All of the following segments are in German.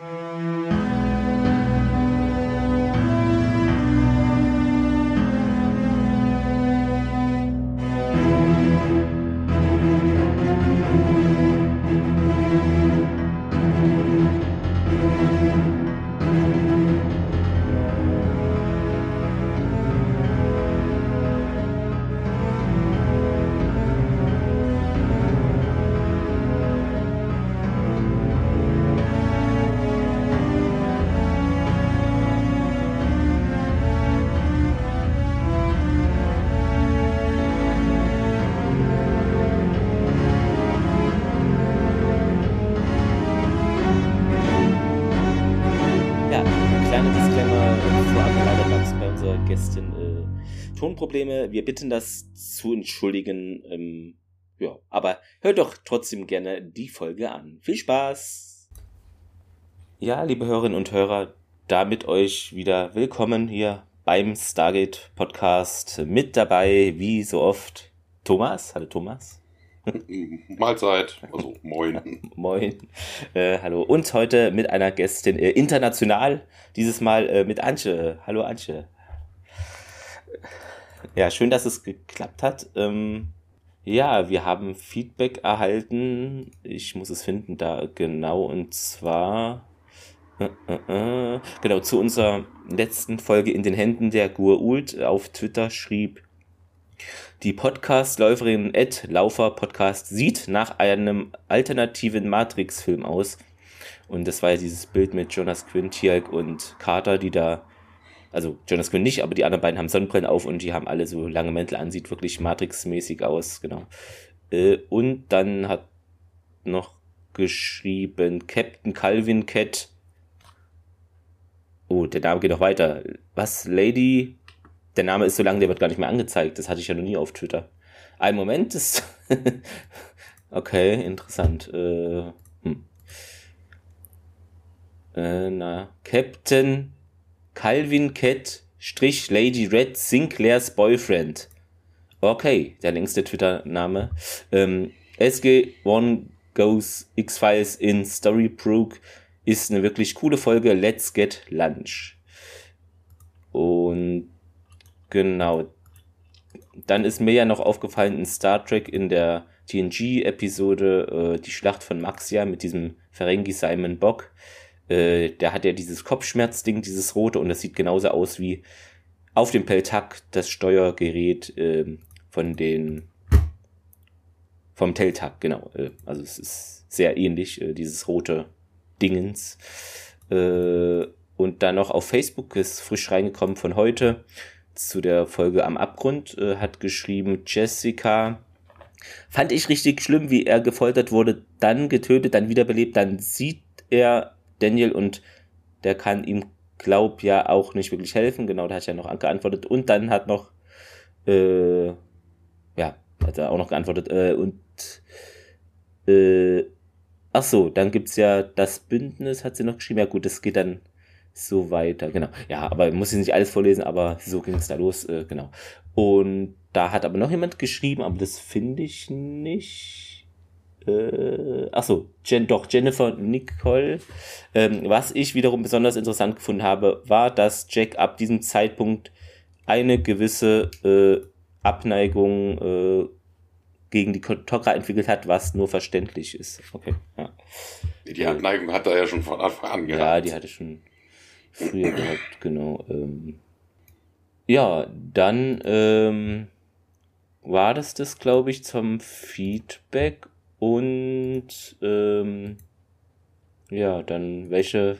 Música Tonprobleme. Wir bitten das zu entschuldigen. Ähm, ja, aber hört doch trotzdem gerne die Folge an. Viel Spaß! Ja, liebe Hörerinnen und Hörer, damit euch wieder willkommen hier beim Stargate Podcast. Mit dabei, wie so oft, Thomas. Hallo Thomas. Mahlzeit, also moin. moin. Äh, hallo. Und heute mit einer Gästin äh, international, dieses Mal äh, mit Antje. Hallo Antje. Ja, schön, dass es geklappt hat. Ähm, ja, wir haben Feedback erhalten. Ich muss es finden da genau und zwar äh, äh, äh, genau zu unserer letzten Folge in den Händen der Gurult auf Twitter schrieb die Podcastläuferin Ed Laufer Podcast sieht nach einem alternativen Matrix-Film aus. Und das war ja dieses Bild mit Jonas Quintialk und Carter, die da also Jonas Quinn nicht, aber die anderen beiden haben Sonnenbrillen auf und die haben alle so lange Mäntel an, sieht wirklich Matrix-mäßig aus, genau. Äh, und dann hat noch geschrieben Captain Calvin Cat. Oh, der Name geht noch weiter. Was, Lady? Der Name ist so lang, der wird gar nicht mehr angezeigt. Das hatte ich ja noch nie auf Twitter. Ein Moment ist. okay, interessant. Äh, hm. äh, na, Captain Calvin Cat Strich Lady Red Sinclairs Boyfriend. Okay, der längste Twitter-Name. Ähm, SG1 Goes X-Files in Storybrook ist eine wirklich coole Folge. Let's Get Lunch. Und genau. Dann ist mir ja noch aufgefallen in Star Trek in der TNG-Episode äh, Die Schlacht von Maxia mit diesem Ferengi Simon Bock äh, der hat ja dieses Kopfschmerzding, dieses rote, und das sieht genauso aus wie auf dem Peltak das Steuergerät äh, von den vom Teltak, genau. Äh, also es ist sehr ähnlich, äh, dieses rote Dingens. Äh, und dann noch auf Facebook ist frisch reingekommen von heute zu der Folge am Abgrund, äh, hat geschrieben Jessica. Fand ich richtig schlimm, wie er gefoltert wurde, dann getötet, dann wiederbelebt, dann sieht er Daniel und der kann ihm, glaub ja, auch nicht wirklich helfen. Genau, da hat er noch geantwortet. Und dann hat noch, äh, ja, hat er auch noch geantwortet. Äh, und, äh, ach so, dann gibt's ja das Bündnis, hat sie noch geschrieben. Ja gut, das geht dann so weiter, genau. Ja, aber muss ich nicht alles vorlesen, aber so ging es da los, äh, genau. Und da hat aber noch jemand geschrieben, aber das finde ich nicht äh, achso, Jen, doch, Jennifer Nicole. Ähm, was ich wiederum besonders interessant gefunden habe, war, dass Jack ab diesem Zeitpunkt eine gewisse äh, Abneigung äh, gegen die Tokra entwickelt hat, was nur verständlich ist. Okay, ja. Die Abneigung hat er ja schon von Anfang an gehabt. Ja, die hatte schon früher gehabt, genau. Ähm, ja, dann ähm, war das das, glaube ich, zum Feedback und ähm, ja, dann welche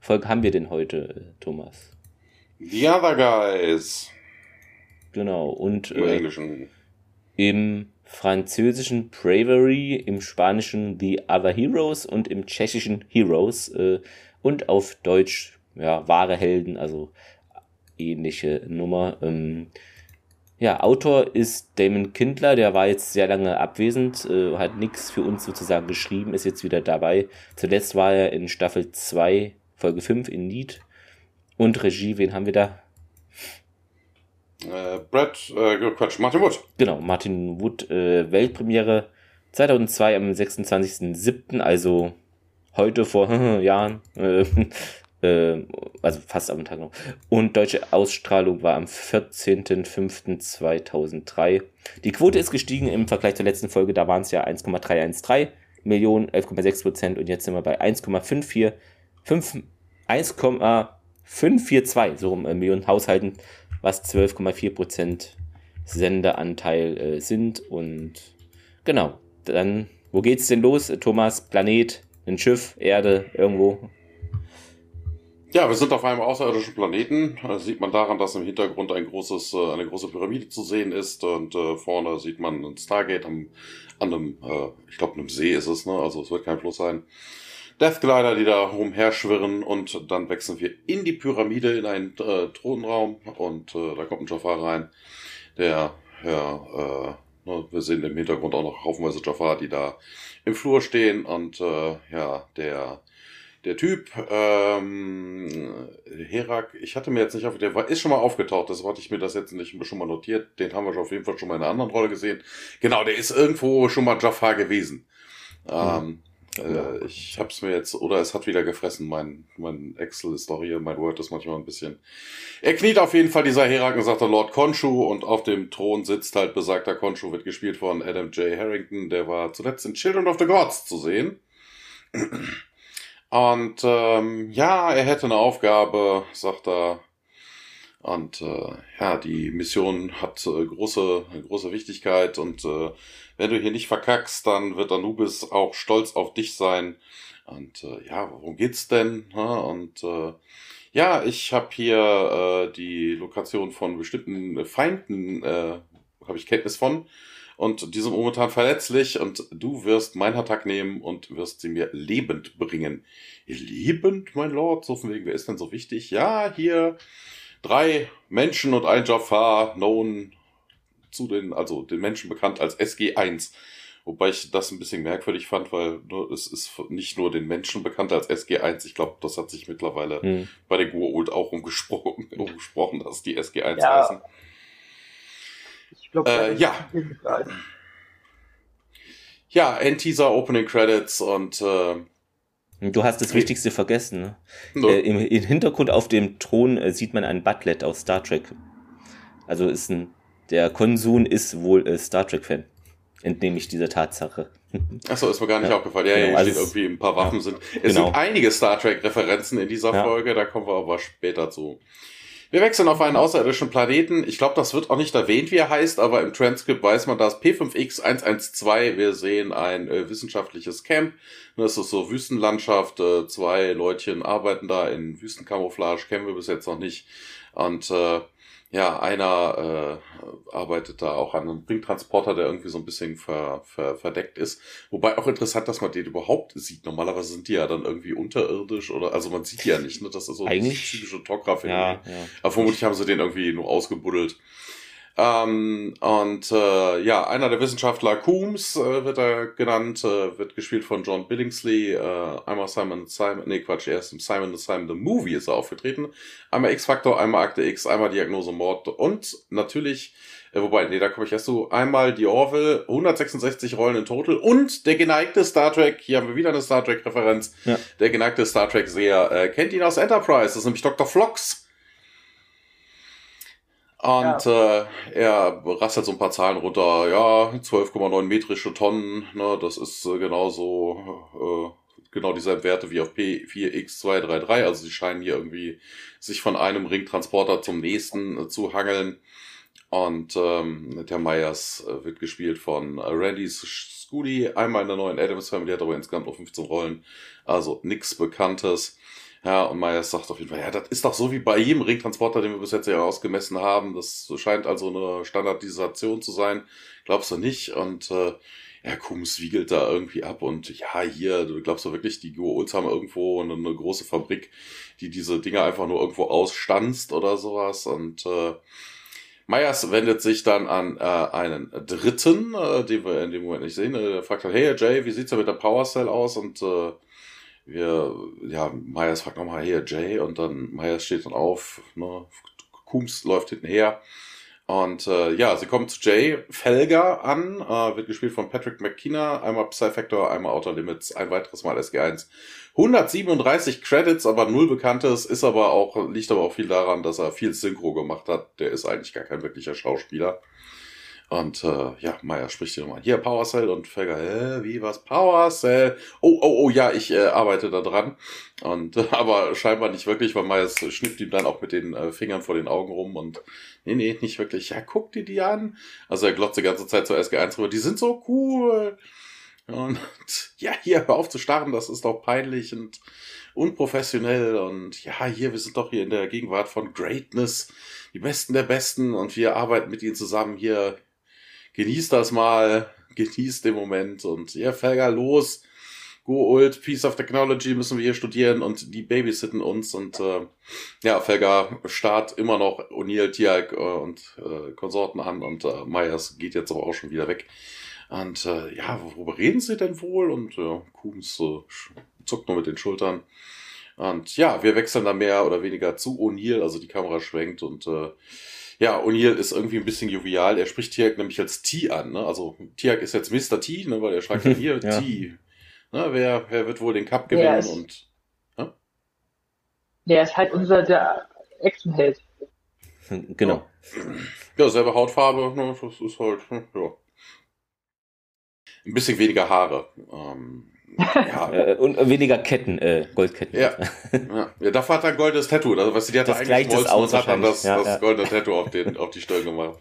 Folge haben wir denn heute, Thomas? The Other Guys. Genau, und im äh, Englischen. Im französischen Bravery, im spanischen The Other Heroes und im tschechischen Heroes äh, und auf Deutsch ja, wahre Helden, also ähnliche Nummer. Ähm, ja, Autor ist Damon Kindler, der war jetzt sehr lange abwesend, äh, hat nichts für uns sozusagen geschrieben, ist jetzt wieder dabei. Zuletzt war er in Staffel 2, Folge 5 in Need. Und Regie, wen haben wir da? Äh, Brad, äh, Quatsch, Martin Wood. Genau, Martin Wood, äh, Weltpremiere 2002 am 26.07., also heute vor Jahren. Äh, also fast am Tag noch. Und deutsche Ausstrahlung war am 14.05.2003. Die Quote ist gestiegen im Vergleich zur letzten Folge, da waren es ja 1,313 Millionen, 11,6 Prozent und jetzt sind wir bei 1,54, 1,542 so rum, äh, Millionen Haushalten, was 12,4 Prozent Sendeanteil äh, sind und genau, dann, wo geht's denn los? Thomas, Planet, ein Schiff, Erde, irgendwo? Ja, wir sind auf einem außerirdischen Planeten. Das sieht man daran, dass im Hintergrund ein großes, äh, eine große Pyramide zu sehen ist und äh, vorne sieht man ein Stargate am, an einem, äh, ich glaube, einem See ist es, ne? Also es wird kein Fluss sein. Deathglider, die da rumherschwirren und dann wechseln wir in die Pyramide in einen äh, Thronraum und äh, da kommt ein Jafar rein, der, ja, äh, ne, wir sehen im Hintergrund auch noch haufenweise Jafar, die da im Flur stehen und äh, ja, der der Typ, ähm, Herak, ich hatte mir jetzt nicht auf, der war, ist schon mal aufgetaucht, das hatte ich mir das jetzt nicht schon mal notiert, den haben wir schon auf jeden Fall schon mal in einer anderen Rolle gesehen. Genau, der ist irgendwo schon mal Jafar gewesen. Mhm. Ähm, äh, ich hab's mir jetzt, oder es hat wieder gefressen, mein, mein Excel ist doch hier, mein Word ist manchmal ein bisschen. Er kniet auf jeden Fall dieser Herak und sagt der Lord Konshu und auf dem Thron sitzt halt besagter Konshu, wird gespielt von Adam J. Harrington, der war zuletzt in Children of the Gods zu sehen. Und ähm, ja, er hätte eine Aufgabe, sagt er. Und äh, ja, die Mission hat äh, große, große Wichtigkeit. Und äh, wenn du hier nicht verkackst, dann wird Anubis auch stolz auf dich sein. Und äh, ja, worum geht's denn? Und äh, ja, ich habe hier äh, die Lokation von bestimmten Feinden, äh, habe ich Kenntnis von und die sind momentan verletzlich und du wirst mein Attack nehmen und wirst sie mir lebend bringen. Lebend, mein Lord? So von wegen, wer ist denn so wichtig? Ja, hier drei Menschen und ein Jafar, known zu den, also den Menschen bekannt als SG1. Wobei ich das ein bisschen merkwürdig fand, weil es ist nicht nur den Menschen bekannt als SG1. Ich glaube, das hat sich mittlerweile hm. bei der Gua'uld auch umgesprochen, umgesprochen, dass die SG1 ja. heißen. Ich glaube, äh, ja. Ja, End-Teaser, Opening Credits und äh, Du hast das Wichtigste vergessen. Ne? No. Äh, im, im, Hintergrund auf dem Thron äh, sieht man einen Butlet aus Star Trek. Also ist ein, der Konsun ist wohl äh, Star Trek-Fan. Entnehme ich dieser Tatsache. Achso, ist mir gar nicht ja. aufgefallen. Ja, genau, hier also steht irgendwie ein paar Waffen ja. sind. Es genau. sind einige Star Trek-Referenzen in dieser ja. Folge, da kommen wir aber später zu. Wir wechseln auf einen außerirdischen Planeten. Ich glaube, das wird auch nicht erwähnt, wie er heißt, aber im Transkript weiß man das. P5X112. Wir sehen ein äh, wissenschaftliches Camp. Das ist so Wüstenlandschaft. Äh, zwei Leutchen arbeiten da in Wüstencamouflage. Kennen wir bis jetzt noch nicht. Und äh, ja, einer äh, arbeitet da auch an einem Bringtransporter, der irgendwie so ein bisschen ver, ver, verdeckt ist. Wobei auch interessant, dass man den überhaupt sieht. Normalerweise sind die ja dann irgendwie unterirdisch oder, also man sieht die ja nicht, ne? Das ist so Eigentlich, typische Talkgraf. Ja, ja. Aber vermutlich haben sie den irgendwie nur ausgebuddelt. Ähm, und äh, ja, einer der Wissenschaftler, Coombs äh, wird er genannt, äh, wird gespielt von John Billingsley. Äh, einmal Simon Simon, nee Quatsch, erst im Simon Simon the Movie ist er aufgetreten. Einmal X-Factor, einmal Akte X, einmal Diagnose Mord und natürlich, äh, wobei, nee, da komme ich erst zu, einmal die Orville, 166 Rollen in total und der geneigte Star Trek, hier haben wir wieder eine Star Trek-Referenz, ja. der geneigte Star Trek-Seher äh, kennt ihn aus Enterprise, das ist nämlich Dr. Flox. Und ja. äh, er rasselt so ein paar Zahlen runter. Ja, 12,9 metrische Tonnen. Ne, das ist äh, genauso äh, genau dieselben Werte wie auf P4X233. Also sie scheinen hier irgendwie sich von einem Ringtransporter zum nächsten äh, zu hangeln. Und ähm, der Myers äh, wird gespielt von Randy Scooty, einmal in der neuen Adams Family, hat aber insgesamt nur 15 Rollen. Also nichts Bekanntes. Ja, und Myers sagt auf jeden Fall, ja, das ist doch so wie bei jedem Ringtransporter, den wir bis jetzt ja ausgemessen haben. Das scheint also eine Standardisation zu sein. Glaubst du nicht? Und äh, ja, Kums wiegelt da irgendwie ab und ja, hier, du glaubst du wirklich, die Gools haben irgendwo eine, eine, große Fabrik, die diese Dinger einfach nur irgendwo ausstanzt oder sowas und äh, Myers wendet sich dann an äh, einen Dritten, äh, den wir in dem Moment nicht sehen. Er fragt dann, hey Jay, wie sieht's denn mit der Power Cell aus? Und äh, wir, ja, Myers fragt nochmal, hier, Jay, und dann Myers steht dann auf, ne, Coombs läuft hintenher Und äh, ja, sie kommt zu Jay Felger an, äh, wird gespielt von Patrick McKenna, einmal Psy-Factor, einmal Outer Limits, ein weiteres Mal SG1. 137 Credits, aber null Bekanntes, ist aber auch, liegt aber auch viel daran, dass er viel Synchro gemacht hat. Der ist eigentlich gar kein wirklicher Schauspieler. Und äh, ja, Maya spricht hier nochmal. Hier, PowerCell und Felger, hä, wie was? PowerCell? Oh, oh, oh, ja, ich äh, arbeite da dran. Und äh, aber scheinbar nicht wirklich, weil Maya schnippt ihm dann auch mit den äh, Fingern vor den Augen rum und nee, nee, nicht wirklich. Ja, guck dir die an. Also er glotzt die ganze Zeit zur SG1 rüber. Die sind so cool. Und ja, hier, hör auf zu starren, das ist doch peinlich und unprofessionell. Und ja, hier, wir sind doch hier in der Gegenwart von Greatness, die Besten der Besten und wir arbeiten mit ihnen zusammen hier genießt das mal, genießt den Moment und ja, Felger, los, go old, Piece of Technology müssen wir hier studieren und die babysitten uns und äh, ja, Felger starrt immer noch O'Neill, Tiag äh, und äh, Konsorten an und äh, Myers geht jetzt aber auch schon wieder weg. Und äh, ja, worüber reden sie denn wohl? Und äh, Kums äh, zuckt nur mit den Schultern. Und ja, wir wechseln da mehr oder weniger zu O'Neill, also die Kamera schwenkt und äh, ja, O'Neill ist irgendwie ein bisschen jovial. Er spricht Tiak nämlich als T an. Ne? Also Tiak ist jetzt Mr. T, ne? weil er schreibt dann hier ja. T. Ne? Wer, wer wird wohl den Cup gewinnen? Ist, und, ne? Der ist halt unser der Actionheld. Genau. Ja, selbe Hautfarbe, ne? das ist halt, ja. Ein bisschen weniger Haare. Ähm, ja. Äh, und weniger Ketten, äh, Goldketten. Ja. ja. ja. dafür hat er ein goldenes Tattoo. Also, was die hat das eigentlich das aus, und hat dann das, ja, das goldene Tattoo auf, den, auf die Stirn gemacht.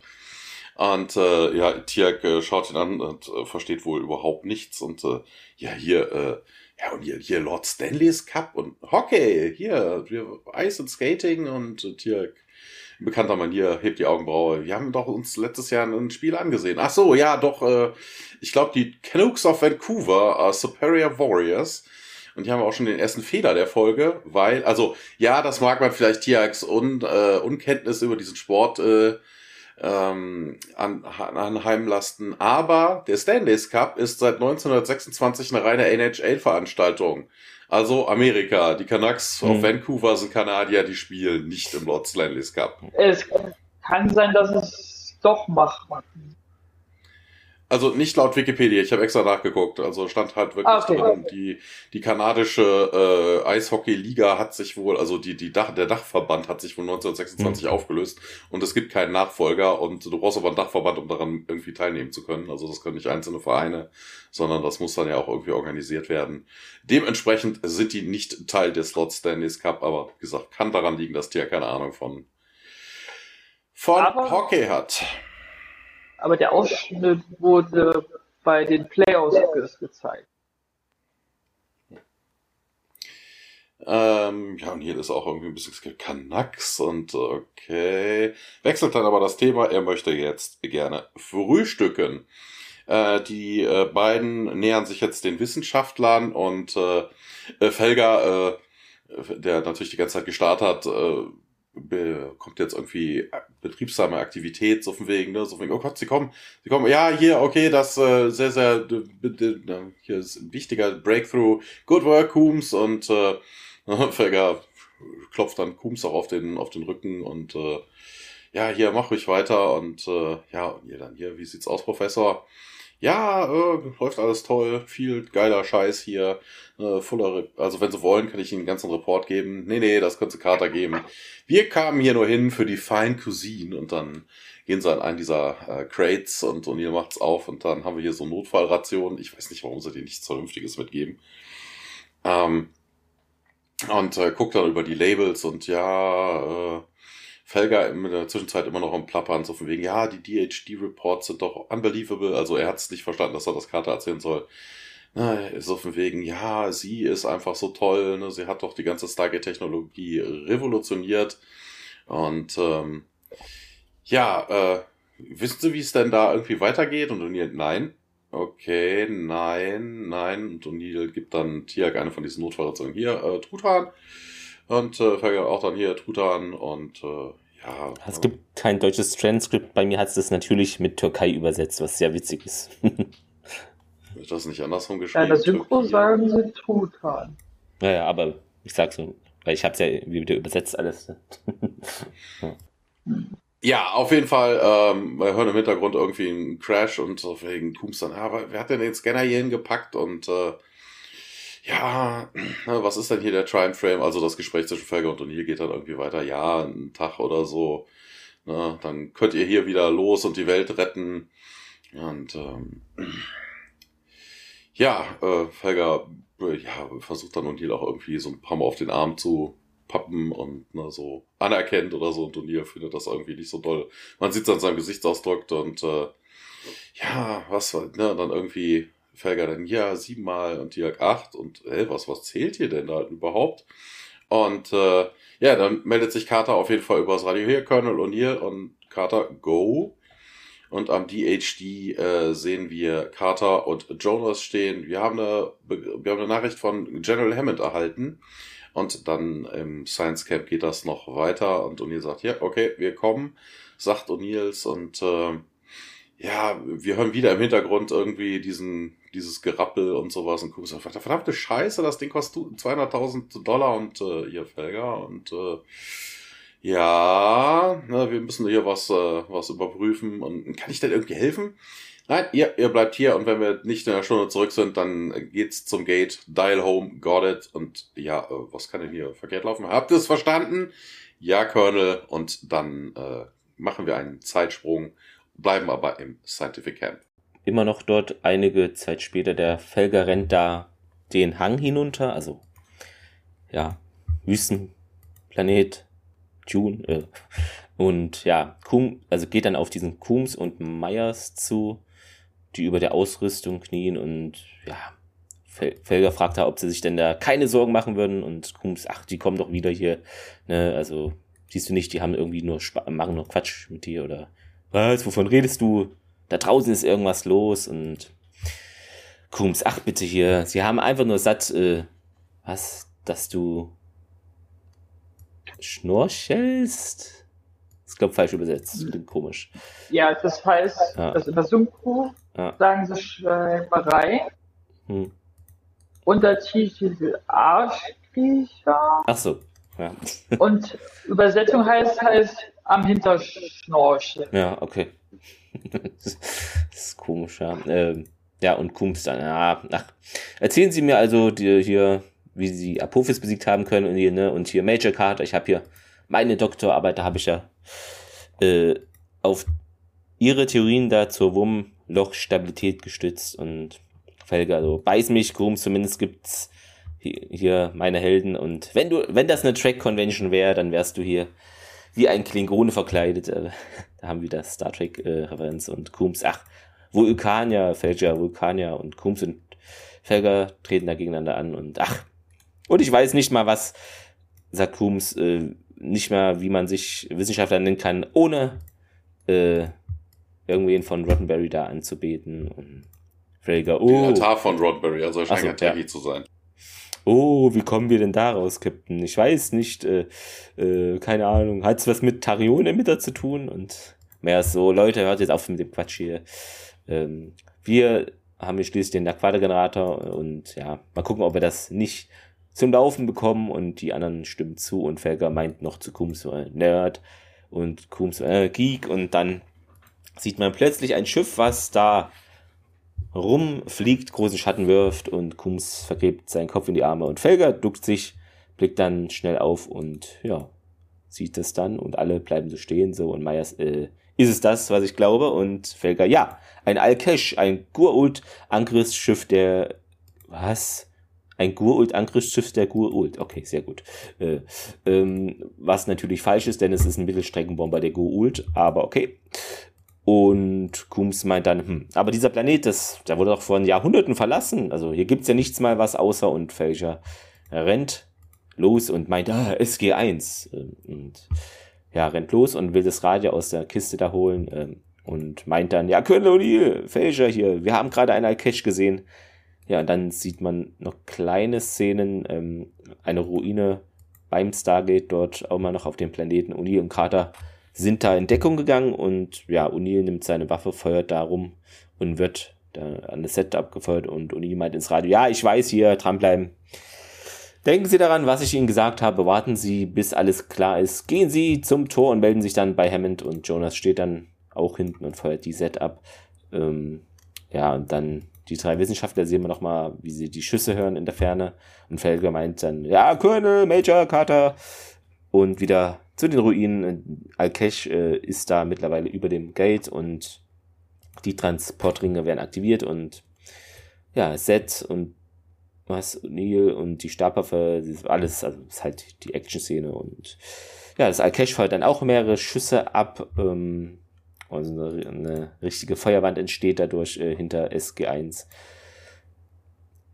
Und äh, ja, Tiak äh, schaut ihn an und äh, versteht wohl überhaupt nichts. Und äh, ja, hier, äh, ja, und hier, hier Lord Stanley's Cup und Hockey, hier, Eis und Skating und äh, Tiak in bekannter Manier hebt die Augenbraue. Wir haben doch uns letztes Jahr ein Spiel angesehen. Ach so, ja, doch, äh, ich glaube, die Canucks of Vancouver are Superior Warriors. Und hier haben wir auch schon den ersten Fehler der Folge, weil, also, ja, das mag man vielleicht Tiax und äh, Unkenntnis über diesen Sport äh, ähm, an, anheimlasten, aber der Stanley's Cup ist seit 1926 eine reine NHL-Veranstaltung. Also Amerika, die Canucks mhm. auf Vancouver sind Kanadier, die spielen nicht im Lord Stanley's Cup. Es kann sein, dass es doch macht. Also nicht laut Wikipedia, ich habe extra nachgeguckt. Also stand halt wirklich ah, okay. drin, die, die kanadische äh, Eishockey-Liga hat sich wohl, also die, die Dach, der Dachverband hat sich wohl 1926 mhm. aufgelöst und es gibt keinen Nachfolger und du brauchst aber einen Dachverband, um daran irgendwie teilnehmen zu können. Also das können nicht einzelne Vereine, sondern das muss dann ja auch irgendwie organisiert werden. Dementsprechend sind die nicht Teil des Slot Stanleys Cup, aber wie gesagt, kann daran liegen, dass die ja keine Ahnung von, von aber Hockey hat aber der Ausschnitt wurde bei den Playoffs gezeigt. Ähm, ja, und hier ist auch irgendwie ein bisschen Canucks und okay. Wechselt dann aber das Thema, er möchte jetzt gerne frühstücken. Äh, die äh, beiden nähern sich jetzt den Wissenschaftlern und äh, Felger, äh, der natürlich die ganze Zeit gestartet hat, äh, kommt jetzt irgendwie betriebsame Aktivität, so von wegen, ne, so von wegen, oh Gott, sie kommen, sie kommen, ja, hier, okay, das äh, sehr, sehr, hier ist ein wichtiger Breakthrough, good work, Coombs, und äh, Felger klopft dann Coombs auch auf den, auf den Rücken und äh, ja, hier, mach ruhig weiter und äh, ja, und ihr dann hier, wie sieht's aus, Professor? Ja, äh, läuft alles toll, viel geiler Scheiß hier, äh, voller, also wenn Sie wollen, kann ich Ihnen einen ganzen Report geben. Nee, nee, das könnte Kater geben. Wir kamen hier nur hin für die Fine Cuisine und dann gehen sie an einen dieser äh, Crates und, und ihr macht's auf und dann haben wir hier so Notfallrationen. Ich weiß nicht, warum sie dir nichts Vernünftiges mitgeben. Ähm, und äh, guckt dann über die Labels und ja, äh, Felger in der Zwischenzeit immer noch am Plappern, so von wegen, ja, die DHD-Reports sind doch unbelievable. Also er hat es nicht verstanden, dass er das Karte erzählen soll. Na, so von wegen, ja, sie ist einfach so toll, ne? sie hat doch die ganze Stargate-Technologie revolutioniert. Und ähm, ja, äh, wissen Sie, wie es denn da irgendwie weitergeht? Und O'Neill, nein. Okay, nein, nein. Und O'Neill gibt dann Tiag eine von diesen Notfallrationen. Hier, äh, Truthahn. Und äh, auch dann hier Truthahn und äh, ja. Es gibt kein deutsches Transkript. Bei mir hat es das natürlich mit Türkei übersetzt, was sehr witzig ist. Wird das nicht andersrum geschrieben? Ja, das Synchro sagen sie Truthahn. Ja, ja, aber ich sag so, weil ich hab's ja wieder übersetzt alles. Ne? Ja, auf jeden Fall, ähm, wir hören im Hintergrund irgendwie einen Crash und so wegen Coombs dann, ah, wer hat denn den Scanner hier hingepackt und äh, ja, was ist denn hier der Time Also das Gespräch zwischen Felger und O'Neill geht dann irgendwie weiter, ja, ein Tag oder so. Ne, dann könnt ihr hier wieder los und die Welt retten. Und ähm, ja, äh, Felger äh, ja, versucht dann O'Neill auch irgendwie so ein paar Mal auf den Arm zu pappen und ne, so anerkennt oder so. Und O'Neill findet das irgendwie nicht so doll. Man sieht es an seinem Gesichtsausdruck und äh, ja, was, ne, dann irgendwie Felger dann, ja, siebenmal und Dirk acht und hey, was, was zählt hier denn da überhaupt? Und äh, ja, dann meldet sich Carter auf jeden Fall übers Radio hier, Colonel O'Neill und Carter, go. Und am DHD äh, sehen wir Carter und Jonas stehen. Wir haben, eine, wir haben eine Nachricht von General Hammond erhalten. Und dann im Science Camp geht das noch weiter. Und O'Neill sagt, ja, okay, wir kommen, sagt O'Neills. Und äh, ja, wir hören wieder im Hintergrund irgendwie diesen, dieses Gerappel und sowas. Und gucken so, verdammte Scheiße, das Ding kostet 200.000 Dollar und äh, ihr Felger. Und äh, ja, ne, wir müssen hier was, äh, was überprüfen. Und kann ich denn irgendwie helfen? Nein, ihr, ihr bleibt hier und wenn wir nicht in der Stunde zurück sind, dann geht's zum Gate, dial home, got it. Und ja, äh, was kann denn hier verkehrt laufen? Habt ihr es verstanden? Ja, Colonel. Und dann äh, machen wir einen Zeitsprung, bleiben aber im Scientific Camp. Immer noch dort einige Zeit später, der Felger rennt da den Hang hinunter, also ja, Wüstenplanet, June, äh, und ja, Kum, also geht dann auf diesen Kums und Meyers zu, die über der Ausrüstung knien und ja, Felger fragt da, ob sie sich denn da keine Sorgen machen würden und Kums, ach, die kommen doch wieder hier, ne, also siehst du nicht, die haben irgendwie nur, Sp machen nur Quatsch mit dir oder was, wovon redest du? Da draußen ist irgendwas los und Kums, ach bitte hier, sie haben einfach nur satt, äh, was, dass du schnorchelst? Ich glaube, falsch übersetzt. Das klingt komisch. Ja, das heißt, ja. in der Synchro ja. sagen sie Schwärmerei. Hm. Untertitel Arschkriecher. Ach so, ja. Und Übersetzung heißt, heißt am Hinterschnorcheln. Ja, okay. Das ist komisch, ja. Ähm, ja, und Kums dann, ja, ach. Erzählen Sie mir also die, hier, wie Sie Apophis besiegt haben können und hier, ne, und hier Major Carter, ich habe hier meine Doktorarbeit, da habe ich ja äh, auf ihre Theorien da zur Wurmlochstabilität gestützt und Felge, also beiß mich, Groom, zumindest gibt's hier, meine Helden und wenn du, wenn das eine Track Convention wäre, dann wärst du hier wie ein Klingone verkleidet. Da haben wir das Star Trek äh, Referenz und Coombs, ach, Vulkanier, Felger, Vulkanier und Coombs und Felger treten da gegeneinander an und ach, und ich weiß nicht mal, was sagt Coombs, äh, nicht mehr, wie man sich Wissenschaftler nennen kann, ohne äh, irgendwen von Roddenberry da anzubeten. Und Frager, oh. Den Altar von Roddenberry, also er scheint so, ja. zu sein. Oh, wie kommen wir denn daraus, Captain? Ich weiß nicht, äh, äh, keine Ahnung. Hat es was mit Tarion-Emitter zu tun? Und mehr so, Leute, hört jetzt auf mit dem Quatsch hier. Ähm, wir haben hier schließlich den Aquader-Generator und ja, mal gucken, ob wir das nicht zum Laufen bekommen und die anderen stimmen zu und Felger meint noch zu Kums äh, Nerd und Kums äh, Geek und dann sieht man plötzlich ein Schiff, was da rumfliegt, großen Schatten wirft und Kums vergräbt seinen Kopf in die Arme und Felger duckt sich, blickt dann schnell auf und ja, sieht es dann und alle bleiben so stehen so und Meyers, äh, ist es das, was ich glaube? Und Felger, ja, ein Alkesh, ein Gurult-Angriffsschiff der, was? Ein Gurult-Angriffsschiff der Gurult. Okay, sehr gut. Äh, ähm, was natürlich falsch ist, denn es ist ein Mittelstreckenbomber der Gurult, aber okay. Und Kums meint dann, hm, aber dieser Planet, das, der wurde doch vor Jahrhunderten verlassen. Also hier gibt's ja nichts mal was außer und Felcher rennt los und meint, ah, SG1. Ähm, und ja, rennt los und will das Radio aus der Kiste da holen ähm, und meint dann, ja, Colonel O'Neill, Felcher hier, wir haben gerade einen Alkesh gesehen ja, und dann sieht man noch kleine Szenen, ähm, eine Ruine beim Stargate, dort auch mal noch auf dem Planeten. O'Neill und Carter sind da in Deckung gegangen und ja, O'Neill nimmt seine Waffe, feuert darum und wird da an das Set abgefeuert und O'Neill meint ins Radio, ja, ich weiß hier, dranbleiben. Denken Sie daran, was ich Ihnen gesagt habe. Warten Sie, bis alles klar ist. Gehen Sie zum Tor und melden sich dann bei Hammond und Jonas steht dann auch hinten und feuert die Set ab. Ähm, ja, und dann die drei Wissenschaftler sehen wir nochmal, wie sie die Schüsse hören in der Ferne. Und Felger meint dann, ja, Colonel, Major, Carter. Und wieder zu den Ruinen. Al-Kesh äh, ist da mittlerweile über dem Gate und die Transportringe werden aktiviert und ja, Set und was, Neil und die Stabwaffe, alles, also ist halt die Action-Szene und ja, das Al-Kesh feuert dann auch mehrere Schüsse ab. Ähm, also eine, eine richtige Feuerwand entsteht dadurch äh, hinter SG1.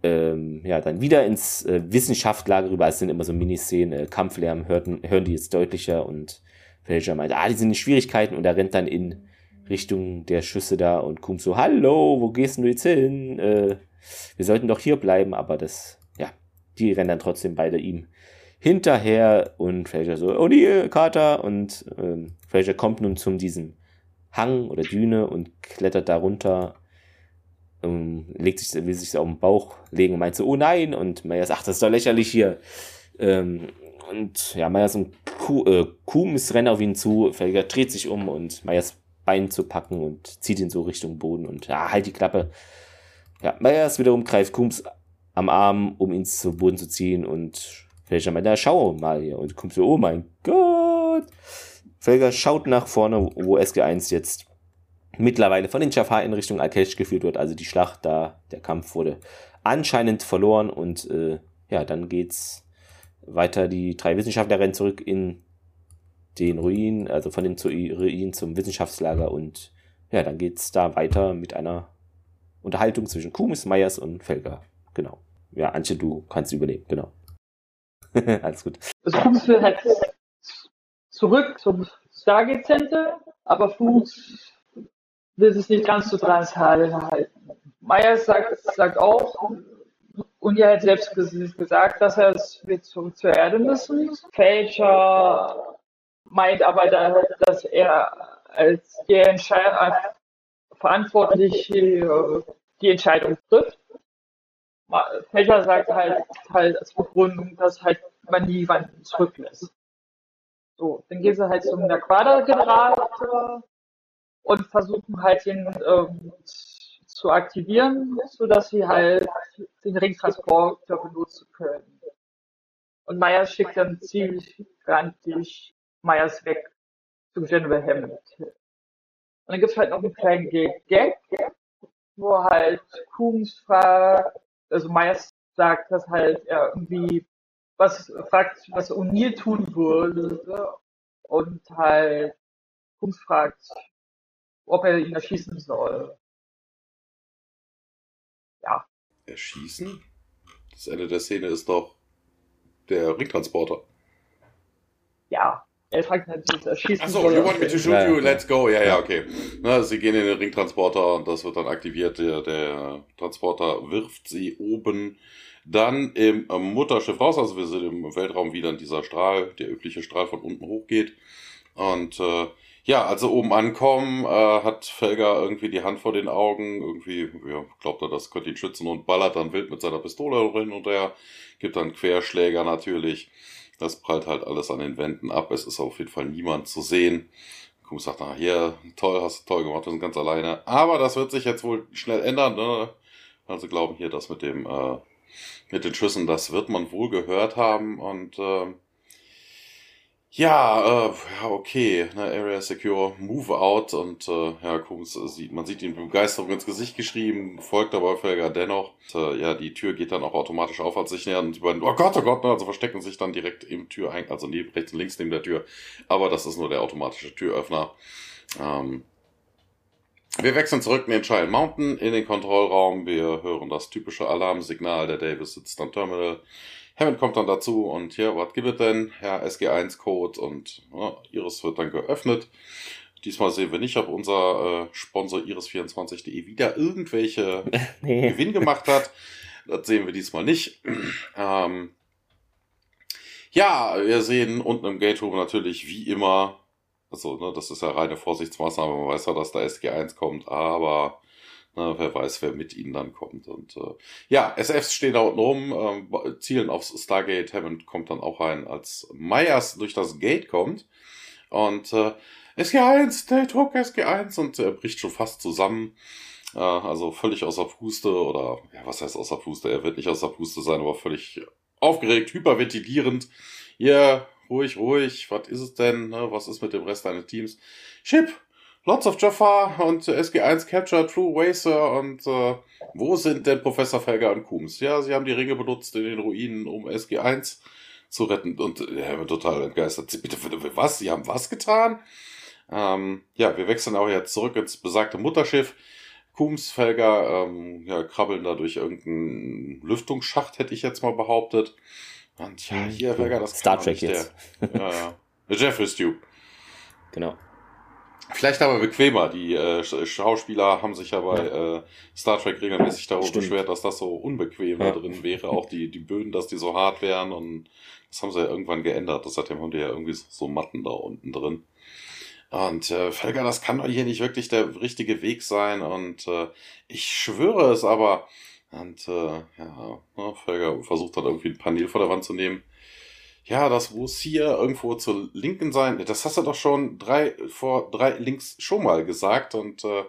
Ähm, ja, dann wieder ins äh, Wissenschaftlager rüber. Es sind immer so Miniszenen, äh, Kampflärm hörten, hören die jetzt deutlicher und Felger meint, ah, die sind in Schwierigkeiten und er rennt dann in Richtung der Schüsse da und kommt so, hallo, wo gehst du jetzt hin? Äh, wir sollten doch hier bleiben, aber das, ja, die rennen dann trotzdem beide ihm hinterher und Fraser so, oh nee, Carter und ähm, Fraser kommt nun zum diesem Hang oder Düne und klettert da runter, ähm, legt sich, will sich auf den Bauch legen und meint so, oh nein, und Meyers, sagt, das ist doch lächerlich hier. Ähm, und ja, Meyers und Kuh, äh, rennen auf ihn zu, Felger dreht sich um und Meyers Bein zu packen und zieht ihn so Richtung Boden und ja, halt die Klappe. Ja, Meyers wiederum greift Kums am Arm, um ihn zu Boden zu ziehen und Felger meint, na, schau mal hier. Und Kums so, oh mein Gott. Felger schaut nach vorne, wo SG1 jetzt mittlerweile von den Jafar in Richtung Alkesh geführt wird. Also die Schlacht da, der Kampf wurde anscheinend verloren und äh, ja, dann geht's weiter. Die drei Wissenschaftler rennen zurück in den Ruinen, also von den Ruinen zum Wissenschaftslager und ja, dann geht's da weiter mit einer Unterhaltung zwischen Kumis, Meyers und Felger. Genau. Ja, Antje, du kannst übernehmen, genau. Alles gut. Also Kumis will halt zurück zum Stargate Center, aber Fuchs will es nicht ganz so halten. Meyer sagt, sagt auch, und er hat selbst gesagt, dass er es wird zurück zur Erde müssen. Fälscher meint aber, dass er als der Entscheider verantwortlich die Entscheidung trifft. Fälscher sagt halt, halt als Begründung, dass halt man niemanden zurücklässt. So, dann gehen sie halt zum Naquada-Generator und versuchen halt ihn ähm, zu aktivieren, sodass sie halt den Ringtransporter benutzen können. Und Meyers schickt dann ziemlich grantig Meyers weg zu General Hammond. Und dann gibt's halt noch einen kleinen Gag, wo halt Coombs fragt, also Meyers sagt, dass halt er irgendwie was fragt, was O'Neill tun würde und halt Kunz fragt, ob er ihn erschießen soll. Ja. Erschießen? Das Ende der Szene ist doch der Ringtransporter. Ja. Er fragt natürlich, erschießen Achso, you want me to shoot you, let's go. Ja, ja, okay. Na, sie gehen in den Ringtransporter und das wird dann aktiviert. Der, der Transporter wirft sie oben dann im Mutterschiff raus. Also wir sind im Weltraum wieder in dieser Strahl, der übliche Strahl von unten hochgeht. Und äh, ja, also oben ankommen, äh, hat Felger irgendwie die Hand vor den Augen, irgendwie, ja, glaubt er, das könnte ihn schützen und ballert dann wild mit seiner Pistole hin und her, gibt dann Querschläger natürlich. Das prallt halt alles an den Wänden ab. Es ist auf jeden Fall niemand zu sehen. Kuh sagt, ah, hier, toll, hast du toll gemacht, wir sind ganz alleine. Aber das wird sich jetzt wohl schnell ändern, ne? Also glauben hier, dass mit dem äh, mit den Schüssen, das wird man wohl gehört haben und äh, ja, äh, ja, okay, ne, Area Secure, Move Out und äh, ja, Kunz sieht, man sieht ihn mit Begeisterung ins Gesicht geschrieben, folgt aber Felger dennoch. Und, äh, ja, die Tür geht dann auch automatisch auf, als sich nähern und die beiden, oh Gott, oh Gott, ne, also verstecken sich dann direkt im Tür, also neben, rechts und links neben der Tür. Aber das ist nur der automatische Türöffner. Ähm, wir wechseln zurück in den Child Mountain in den Kontrollraum. Wir hören das typische Alarmsignal. Der Davis sitzt am Terminal. Hammond kommt dann dazu und hier, was gibt es denn? Ja, SG1-Code und ja, Iris wird dann geöffnet. Diesmal sehen wir nicht, ob unser äh, Sponsor Iris24.de wieder irgendwelche nee. Gewinn gemacht hat. Das sehen wir diesmal nicht. Ähm, ja, wir sehen unten im Gate Room natürlich wie immer also, ne, das ist ja reine Vorsichtsmaßnahme. Man weiß ja, dass da SG1 kommt, aber Na, wer weiß, wer mit ihnen dann kommt. Und äh, ja, SFs stehen da unten rum, äh, zielen aufs Stargate. Hammond kommt dann auch rein, als Myers durch das Gate kommt. Und äh, SG1, Date Hook, SG1 und er bricht schon fast zusammen. Äh, also völlig außer Puste oder, ja, was heißt außer Puste? Er wird nicht außer Puste sein, aber völlig aufgeregt, hyperventilierend. Ja, yeah, ruhig, ruhig, was ist es denn? Ne? Was ist mit dem Rest deines Teams? Chip, Lots of Jafar und SG1 Capture True Racer und äh, wo sind denn Professor Felger und Kums? Ja, sie haben die Ringe benutzt in den Ruinen, um SG1 zu retten und äh, ja, total entgeistert. Bitte, bitte, was? Sie haben was getan? Ähm, ja, wir wechseln auch jetzt zurück ins besagte Mutterschiff. Kums, Felger, ähm, ja, krabbeln da durch irgendeinen Lüftungsschacht, hätte ich jetzt mal behauptet. Und ja, hier, Felger, das Star Trek jetzt. Der, ja, ja. Jeffrey Tube. Genau. Vielleicht aber bequemer. Die äh, Schauspieler haben sich ja bei. Äh, Star Trek regelmäßig darüber Stimmt. beschwert, dass das so unbequem ja. da drin wäre. Auch die, die Böden, dass die so hart wären. Und das haben sie ja irgendwann geändert. Seitdem haben die ja irgendwie so, so Matten da unten drin. Und äh, Felger, das kann doch hier nicht wirklich der richtige Weg sein. Und äh, ich schwöre es aber. Und äh, ja, Felger versucht dann irgendwie ein Panel vor der Wand zu nehmen ja, das muss hier irgendwo zur Linken sein. Das hast du doch schon drei, vor drei Links schon mal gesagt. Und äh,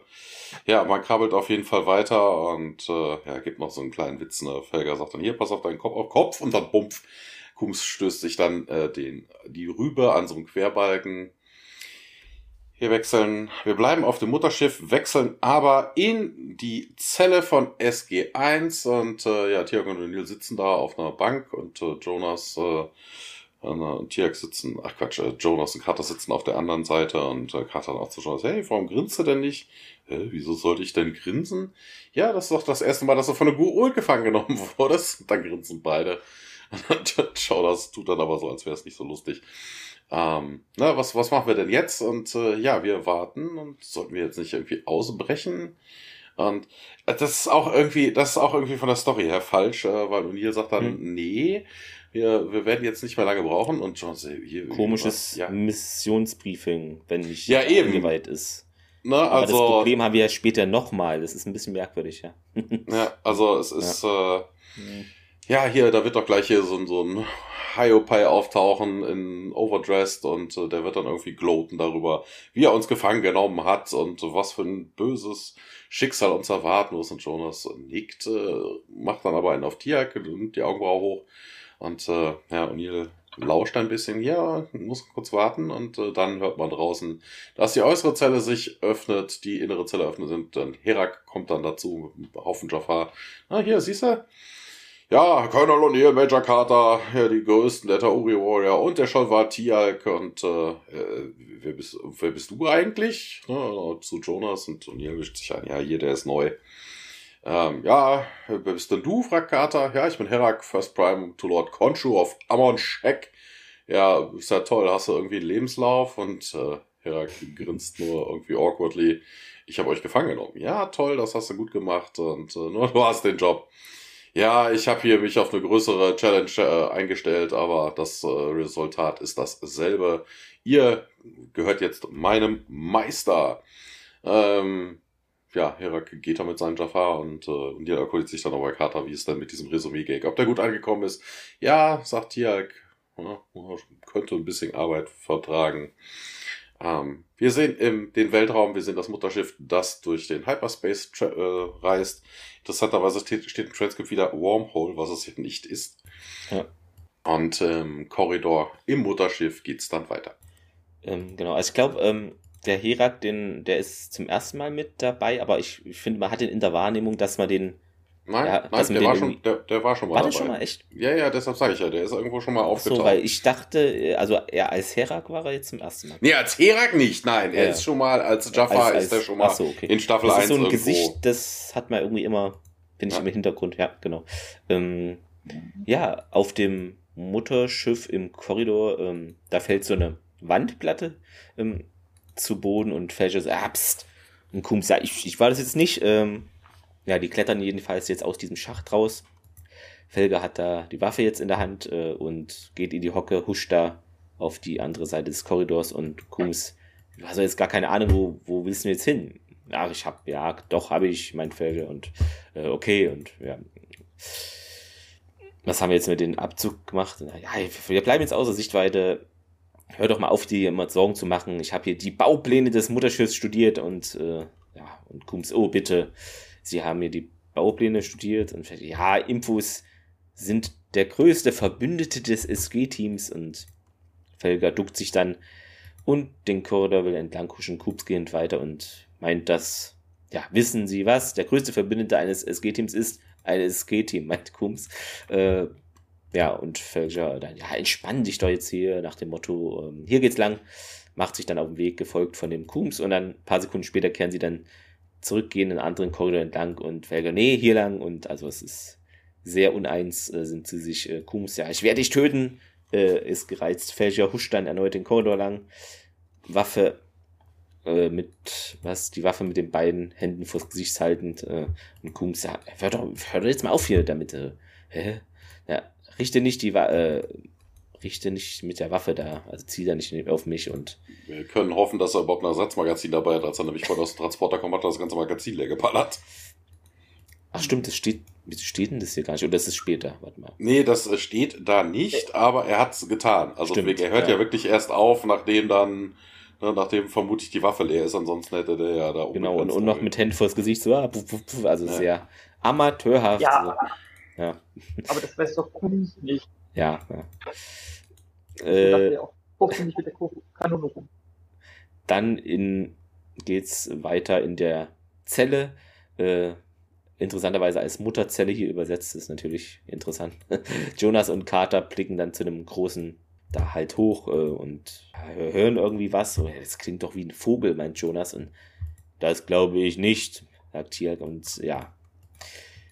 ja, man krabbelt auf jeden Fall weiter und äh, ja, gibt noch so einen kleinen Witz. Ne? Felger sagt dann, hier, pass auf deinen Kopf auf Kopf und dann bumpf. Kums stößt sich dann äh, den, die Rübe an so einem Querbalken. Wir wechseln, wir bleiben auf dem Mutterschiff, wechseln aber in die Zelle von SG1 und äh, ja, Tiago und O'Neill sitzen da auf einer Bank und äh, Jonas äh, und Tiak sitzen, ach Quatsch, äh, Jonas und Carter sitzen auf der anderen Seite und äh, Carter auch zu Jonas, hey, warum grinst du denn nicht? Hä, wieso sollte ich denn grinsen? Ja, das ist doch das erste Mal, dass du von der Guul gefangen genommen wurdest. Dann grinsen beide. Und Jonas tut dann aber so, als wäre es nicht so lustig. Ähm, na, was, was machen wir denn jetzt? Und äh, ja, wir warten und sollten wir jetzt nicht irgendwie ausbrechen? Und äh, das ist auch irgendwie, das ist auch irgendwie von der Story her falsch, äh, weil O'Neill sagt dann, hm. nee, wir, wir werden jetzt nicht mehr lange brauchen und John hier komisches ja. Missionsbriefing, wenn nicht ja, eben. eingeweiht ist. Na, also, Aber das Problem haben wir ja später nochmal. Das ist ein bisschen merkwürdig, ja. ja, also es ist ja. Äh, ja, hier, da wird doch gleich hier so, so ein Hiopai auftauchen in Overdressed und äh, der wird dann irgendwie gloaten darüber, wie er uns gefangen genommen hat und was für ein böses Schicksal uns erwarten muss. Und Jonas nickt, äh, macht dann aber einen auf Tiak, nimmt die Augenbraue hoch und äh, ja, O'Neill lauscht ein bisschen, ja, muss kurz warten und äh, dann hört man draußen, dass die äußere Zelle sich öffnet, die innere Zelle öffnet sind, dann Herak kommt dann dazu, mit einem Haufen Jafar. Ah, hier, siehst du? Ja, Colonel O'Neill, Major Carter, ja, die größten der Tauri Warrior und der Scholvar Tialk und äh, äh, wer, bist, wer bist du eigentlich? Ja, zu Jonas und O'Neill wischt sich ein, ja, hier, der ist neu. Ähm, ja, wer bist denn du? fragt Carter. Ja, ich bin Herak, First Prime to Lord Khonshu of Amon Shek. Ja, ist ja toll, hast du irgendwie einen Lebenslauf? Und äh, Herak grinst nur irgendwie awkwardly. Ich habe euch gefangen genommen. Ja, toll, das hast du gut gemacht und äh, nur du hast den Job. Ja, ich habe hier mich auf eine größere Challenge äh, eingestellt, aber das äh, Resultat ist dasselbe. Ihr gehört jetzt meinem Meister. Ähm, ja, Herak geht da mit seinem Jafar und, äh, und die erkundigt sich dann bei Carter, wie es denn mit diesem Resümee-Gag, ob der gut angekommen ist. Ja, sagt Tiak, ja, könnte ein bisschen Arbeit vertragen. Ähm, wir sehen im, den Weltraum, wir sehen das Mutterschiff, das durch den Hyperspace äh, reist. Interessanterweise steht, steht im Transkript wieder Wormhole, was es hier nicht ist. Ja. Und ähm, Korridor im Mutterschiff geht's dann weiter. Ähm, genau, also ich glaube, ähm, der Herak, den, der ist zum ersten Mal mit dabei, aber ich, ich finde, man hat den in der Wahrnehmung, dass man den. Nein, ja, nein der, war schon, der, der war schon mal war dabei. War schon mal echt? Ja, ja, deshalb sage ich ja, der ist irgendwo schon mal aufgetaucht. So, weil ich dachte, also er als Herak war er jetzt zum ersten Mal. Nee, als Herak nicht, nein. Er ja. ist schon mal, als Jaffa als, als, ist er schon mal so, okay. in Staffel das 1 ist so ein irgendwo. Gesicht, das hat man irgendwie immer, finde ich, im Hintergrund, ja, genau. Ähm, ja, auf dem Mutterschiff im Korridor, ähm, da fällt so eine Wandplatte. Ähm, zu Boden und Felger so, ah, pst. Und Kums, ja, ich, ich war das jetzt nicht. Ähm, ja, die klettern jedenfalls jetzt aus diesem Schacht raus. Felger hat da die Waffe jetzt in der Hand äh, und geht in die Hocke, huscht da auf die andere Seite des Korridors und Kums, du hast jetzt gar keine Ahnung, wo, wo willst du jetzt hin? ja, ich hab, ja, doch, habe ich, mein Felge und äh, okay und ja. Was haben wir jetzt mit dem Abzug gemacht? Ja, wir bleiben jetzt außer Sichtweite. Hör doch mal auf, dir immer Sorgen zu machen. Ich habe hier die Baupläne des Mutterschiffs studiert und äh, ja, und Kums, oh bitte, Sie haben mir die Baupläne studiert und ja, Infos sind der größte Verbündete des SG-Teams und Felger duckt sich dann und den Korridor will entlang huschen, Kups gehend weiter und meint, dass, ja, wissen Sie was, der größte Verbündete eines SG-Teams ist ein SG-Team, meint Kums. Äh, ja, und Felger dann, ja, entspann dich doch jetzt hier nach dem Motto, ähm, hier geht's lang, macht sich dann auf den Weg, gefolgt von dem Kums und dann ein paar Sekunden später kehren sie dann zurückgehen, einen anderen Korridor entlang und Felger, nee, hier lang. Und also es ist sehr uneins, äh, sind sie sich, äh, Kums, ja, ich werde dich töten, äh, ist gereizt, Felger huscht dann erneut den Korridor lang, Waffe äh, mit, was, die Waffe mit den beiden Händen vors Gesicht haltend äh, und Kums, ja, hör doch, hör doch jetzt mal auf hier damit, äh, hä? Ja, richte nicht die, äh, richte nicht mit der Waffe da, also zieh da nicht auf mich und. Wir können hoffen, dass er überhaupt ein Ersatzmagazin dabei hat, als er nämlich vor das Transporter kommt, hat das ganze Magazin leer geballert. Ach stimmt, das steht, wie steht denn das hier gar nicht? Oder das ist später, warte mal. Nee, das steht da nicht, aber er hat es getan. Also stimmt, er hört ja. ja. wirklich erst auf, nachdem dann, ne, nachdem vermutlich die Waffe leer ist, ansonsten hätte der ja da oben. Genau, und, und noch mit Händen vors Gesicht so, ah, also ja. sehr amateurhaft. Ja. So. ja. Aber das weiß doch Kunst nicht. Ja, ja. Äh. Dann in, geht's weiter in der Zelle. Äh, interessanterweise als Mutterzelle hier übersetzt, ist natürlich interessant. Jonas und Carter blicken dann zu einem großen da halt hoch äh, und hören irgendwie was. So, das klingt doch wie ein Vogel, meint Jonas. Und das glaube ich nicht, sagt Tiag. Und ja,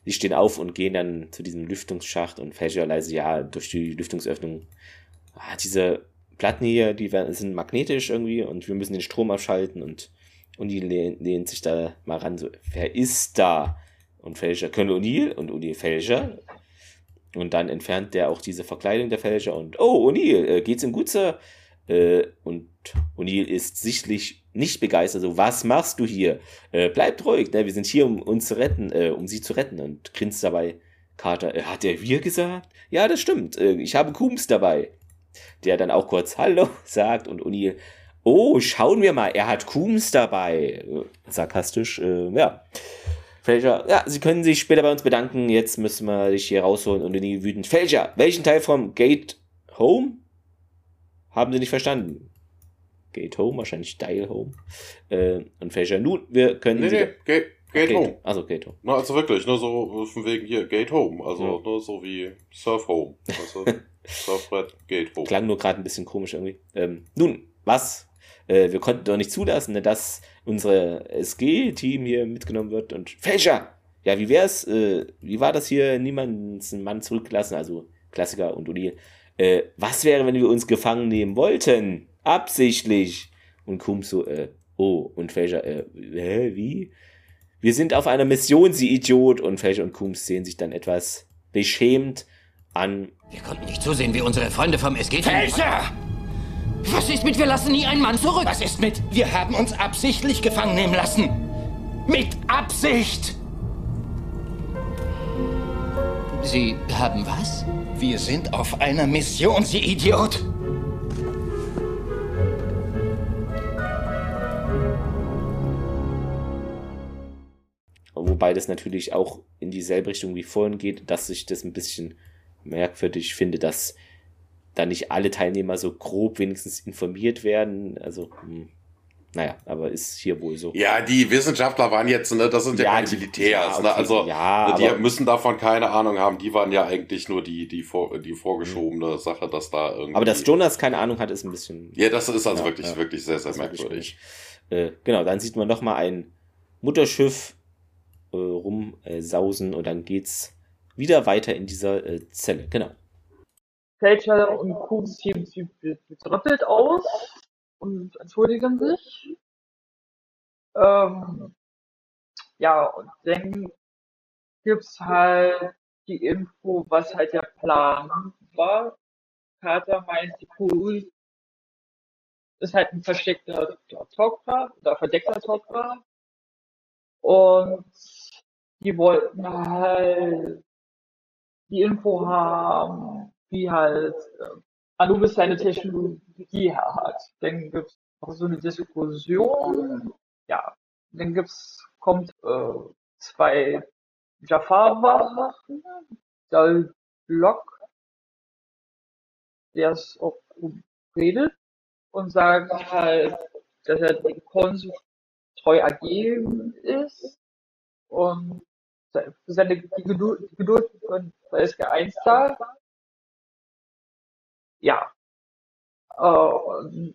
sie stehen auf und gehen dann zu diesem Lüftungsschacht und Fasher leise, ja, durch die Lüftungsöffnung ah, diese Platten hier, die werden, sind magnetisch irgendwie und wir müssen den Strom abschalten und, und die lehnt, lehnt sich da mal ran, so, wer ist da? Und Fälscher, Colonel O'Neill und O'Neill Fälscher. Und dann entfernt der auch diese Verkleidung der Fälscher und, oh, O'Neill, äh, geht's ihm gut, Sir? Äh, und O'Neill ist sichtlich nicht begeistert, so, was machst du hier? Äh, bleibt ruhig, ne? wir sind hier, um uns zu retten, äh, um sie zu retten und grinst dabei. Carter, äh, hat er wir gesagt? Ja, das stimmt, äh, ich habe Kums dabei der dann auch kurz Hallo sagt und Uni, oh, schauen wir mal, er hat Kums dabei. Sarkastisch, äh, ja. Fälscher, ja, Sie können sich später bei uns bedanken, jetzt müssen wir dich hier rausholen und Uni wütend. Fälscher, welchen Teil vom Gate Home? Haben Sie nicht verstanden? Gate Home, wahrscheinlich Dial Home. Äh, und Fälscher, nun, wir können nee. Nee, Gate, Gate, Gate Home. Also Gate Home. Na, also wirklich, nur so von wegen hier, Gate Home. Also ja. nur so wie Surf Home. Also Surfbrett geht hoch. Klang nur gerade ein bisschen komisch irgendwie. Ähm, nun, was? Äh, wir konnten doch nicht zulassen, ne, dass unsere SG-Team hier mitgenommen wird und Fälscher! Ja, wie wär's? Äh, wie war das hier? Niemanden Mann zurückgelassen, also Klassiker und Uli. Äh, was wäre, wenn wir uns gefangen nehmen wollten? Absichtlich. Und Kums so, äh, oh, und Fälscher, äh, hä, wie? Wir sind auf einer Mission, Sie Idiot. Und Fälscher und Kums sehen sich dann etwas beschämt an. Wir konnten nicht zusehen, wie unsere Freunde vom SG... Felser! Was ist mit, wir lassen nie einen Mann zurück? Was ist mit, wir haben uns absichtlich gefangen nehmen lassen? Mit Absicht! Sie haben was? Wir sind auf einer Mission, Sie Idiot! Wobei das natürlich auch in dieselbe Richtung wie vorhin geht, dass sich das ein bisschen merkwürdig finde, dass da nicht alle Teilnehmer so grob wenigstens informiert werden. Also, hm, naja, aber ist hier wohl so. Ja, die Wissenschaftler waren jetzt, ne, das sind ja, ja keine Militärs, ja, ne, okay, ne? Also ja, die müssen davon keine Ahnung haben, die waren ja eigentlich nur die, die, vor, die vorgeschobene mhm. Sache, dass da irgendwie. Aber dass Jonas keine Ahnung hat, ist ein bisschen. Ja, das ist also wirklich, wirklich sehr, sehr merkwürdig. Äh, genau, dann sieht man nochmal ein Mutterschiff äh, rumsausen äh, und dann geht's wieder weiter in dieser äh, Zelle. Genau. Fälscher und Kuhn sehen sie betröppelt aus und entschuldigen sich. Ähm, ja, und dann gibt's halt die Info, was halt der Plan war. Carter meint, die Kuh ist halt ein versteckter Tokra oder verdeckter Tokra Und die wollten halt die Info haben, wie halt äh, Anubis seine Technologie hat. Dann gibt es noch so eine Diskussion. Ja, dann gibt's, kommt äh, zwei Jafar-Wachen, der Block, der es auch redet und sagt halt, dass er dem Konsul treu ergeben ist und seine Geduld, Geduld von SG1 zahlt. Ja. Äh,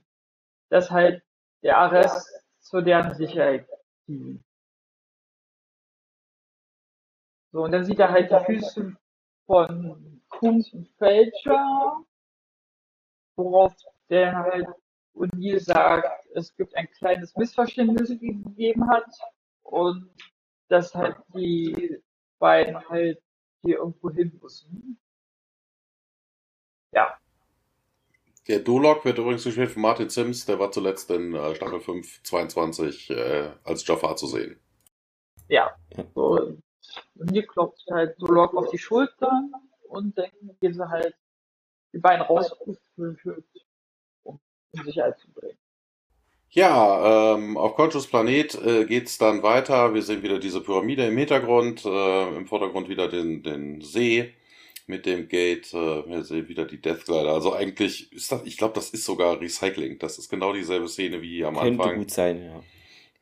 dass halt der Arrest zu deren Sicherheit dient. So, und dann sieht er halt die Füße von Kunz und Fälscher, worauf der halt O'Neill sagt, es gibt ein kleines Missverständnis gegeben hat und dass halt die beiden halt hier irgendwo hin müssen. Ja. Der Dolok wird übrigens gespielt von Martin Sims, der war zuletzt in äh, Staffel 5, 22 äh, als Jafar zu sehen. Ja. So, und hier klopft halt Dolok auf die Schultern und dann gehen sie halt die beiden rausgeführt, um in Sicherheit zu bringen. Ja, ähm, auf Conscious Planet äh, geht's dann weiter. Wir sehen wieder diese Pyramide im Hintergrund, äh, im Vordergrund wieder den, den See mit dem Gate. Äh, wir sehen wieder die Death Glider. Also eigentlich ist das, ich glaube, das ist sogar Recycling. Das ist genau dieselbe Szene wie am Könnte Anfang. gut sein, ja.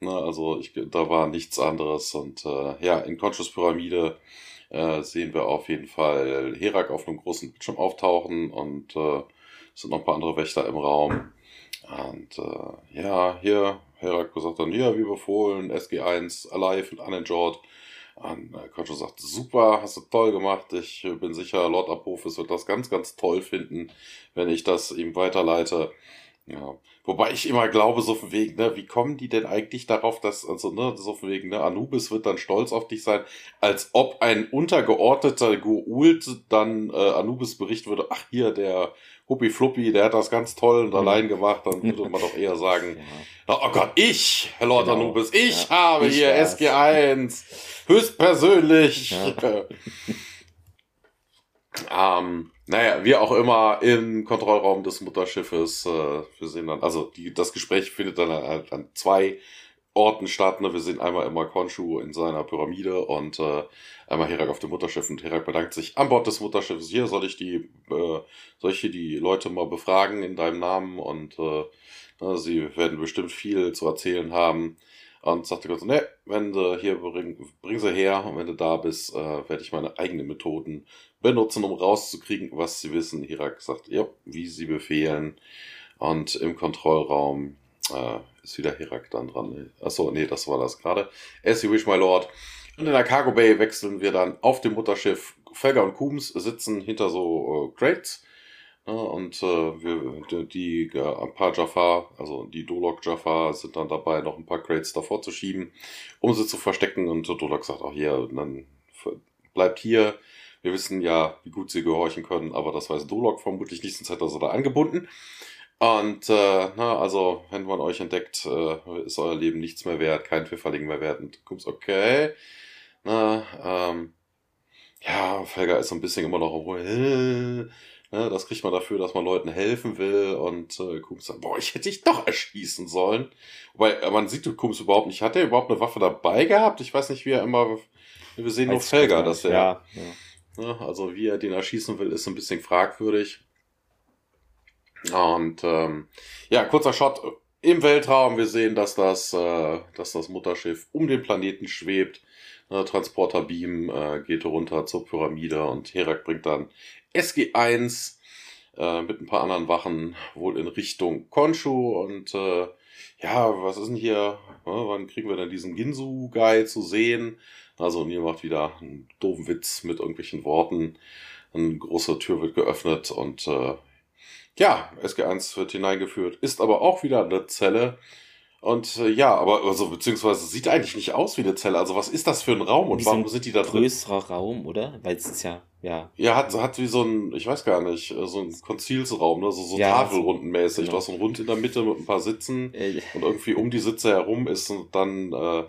Ne, also ich, da war nichts anderes. Und äh, ja, in Conscious Pyramide äh, sehen wir auf jeden Fall Herak auf einem großen Bildschirm auftauchen und äh, es sind noch ein paar andere Wächter im Raum. Und äh, ja, hier, Herak sagt dann, ja, wie befohlen, SG1, Alive und Uninjured. Und äh, Concho sagt, super, hast du toll gemacht. Ich äh, bin sicher, Lord Apophis wird das ganz, ganz toll finden, wenn ich das ihm weiterleite. Ja. Wobei ich immer glaube, so von wegen, ne, wie kommen die denn eigentlich darauf, dass, also, ne, so von wegen, ne, Anubis wird dann stolz auf dich sein, als ob ein untergeordneter Goult dann äh, Anubis berichten würde, ach hier, der Huppi Fluppi, der hat das ganz toll und allein gemacht, dann würde man doch eher sagen, ja. oh Gott, ich, Herr Lord Genau. Anubis, ich Ja, habe ich hier war's. SG1, höchstpersönlich. Ja. Ähm, naja, wie auch immer, im Kontrollraum des Mutterschiffes, äh, wir sehen dann, also die, das Gespräch findet dann halt an zwei Orten statt. Ne? Wir sehen einmal immer Konshu in seiner Pyramide und äh, einmal Herak auf dem Mutterschiff und Herak bedankt sich an Bord des Mutterschiffes. Hier soll ich die, äh, soll ich hier die Leute mal befragen in deinem Namen und äh, na, sie werden bestimmt viel zu erzählen haben. Und sagte so, ne, wenn du hier bring, bring sie her und wenn du da bist, äh, werde ich meine eigenen Methoden benutzen, um rauszukriegen, was sie wissen. Hirak sagt, ja, wie sie befehlen. Und im Kontrollraum äh, ist wieder Hirak dann dran. Achso, nee, das war das gerade. As you wish, my lord. Und in der Cargo Bay wechseln wir dann auf dem Mutterschiff. Felger und Coombs sitzen hinter so äh, Crates. Ja, und äh, wir, die, äh, ein paar Jafar, also die Dolok Jafar, sind dann dabei, noch ein paar Crates davor zu schieben, um sie zu verstecken. Und Dolok sagt auch hier, dann bleibt hier. Wir wissen ja, wie gut sie gehorchen können, aber das weiß Dolok vermutlich nicht, sonst hätte er sie da angebunden. Und äh, na, also, wenn man euch entdeckt, äh, ist euer Leben nichts mehr wert, kein Pfifferling mehr wert. Und Coombs, okay. Na, ähm, ja, Felger ist so ein bisschen immer noch, äh, Ne, das kriegt man dafür, dass man Leuten helfen will und äh, Kums sagt, boah, ich hätte dich doch erschießen sollen. Wobei, äh, man sieht Kums überhaupt nicht. Hat er überhaupt eine Waffe dabei gehabt? Ich weiß nicht, wie er immer. Wir sehen nur Weiß ich Felger, dass er. Ja, ja. Ne, also wie er den erschießen will, ist ein bisschen fragwürdig. Und ähm, ja, kurzer Shot im Weltraum. Wir sehen, dass das, äh, dass das Mutterschiff um den Planeten schwebt. Ne, Transporterbeam äh, geht runter zur Pyramide und Herak bringt dann SG1 äh, mit ein paar anderen Wachen wohl in Richtung Konshu und äh, ja, was ist denn hier? Ja, wann kriegen wir denn diesen Ginsu-Guy zu sehen? Also, Neil macht wieder einen doofen Witz mit irgendwelchen Worten. Eine große Tür wird geöffnet und äh, ja, SG1 wird hineingeführt, ist aber auch wieder eine Zelle. Und äh, ja, aber also beziehungsweise sieht eigentlich nicht aus wie eine Zelle. Also was ist das für ein Raum und Wie so warum ein sind die da drin? Größerer Raum, oder? Weil es ist ja, ja. Ja, hat, hat wie so ein, ich weiß gar nicht, äh, so ein Konzilsraum, ne? so, so Ja, Tafelrundenmäßig. genau. Du hast so ein Rund in der Mitte mit ein paar Sitzen Äh, und irgendwie um die Sitze herum ist und dann äh,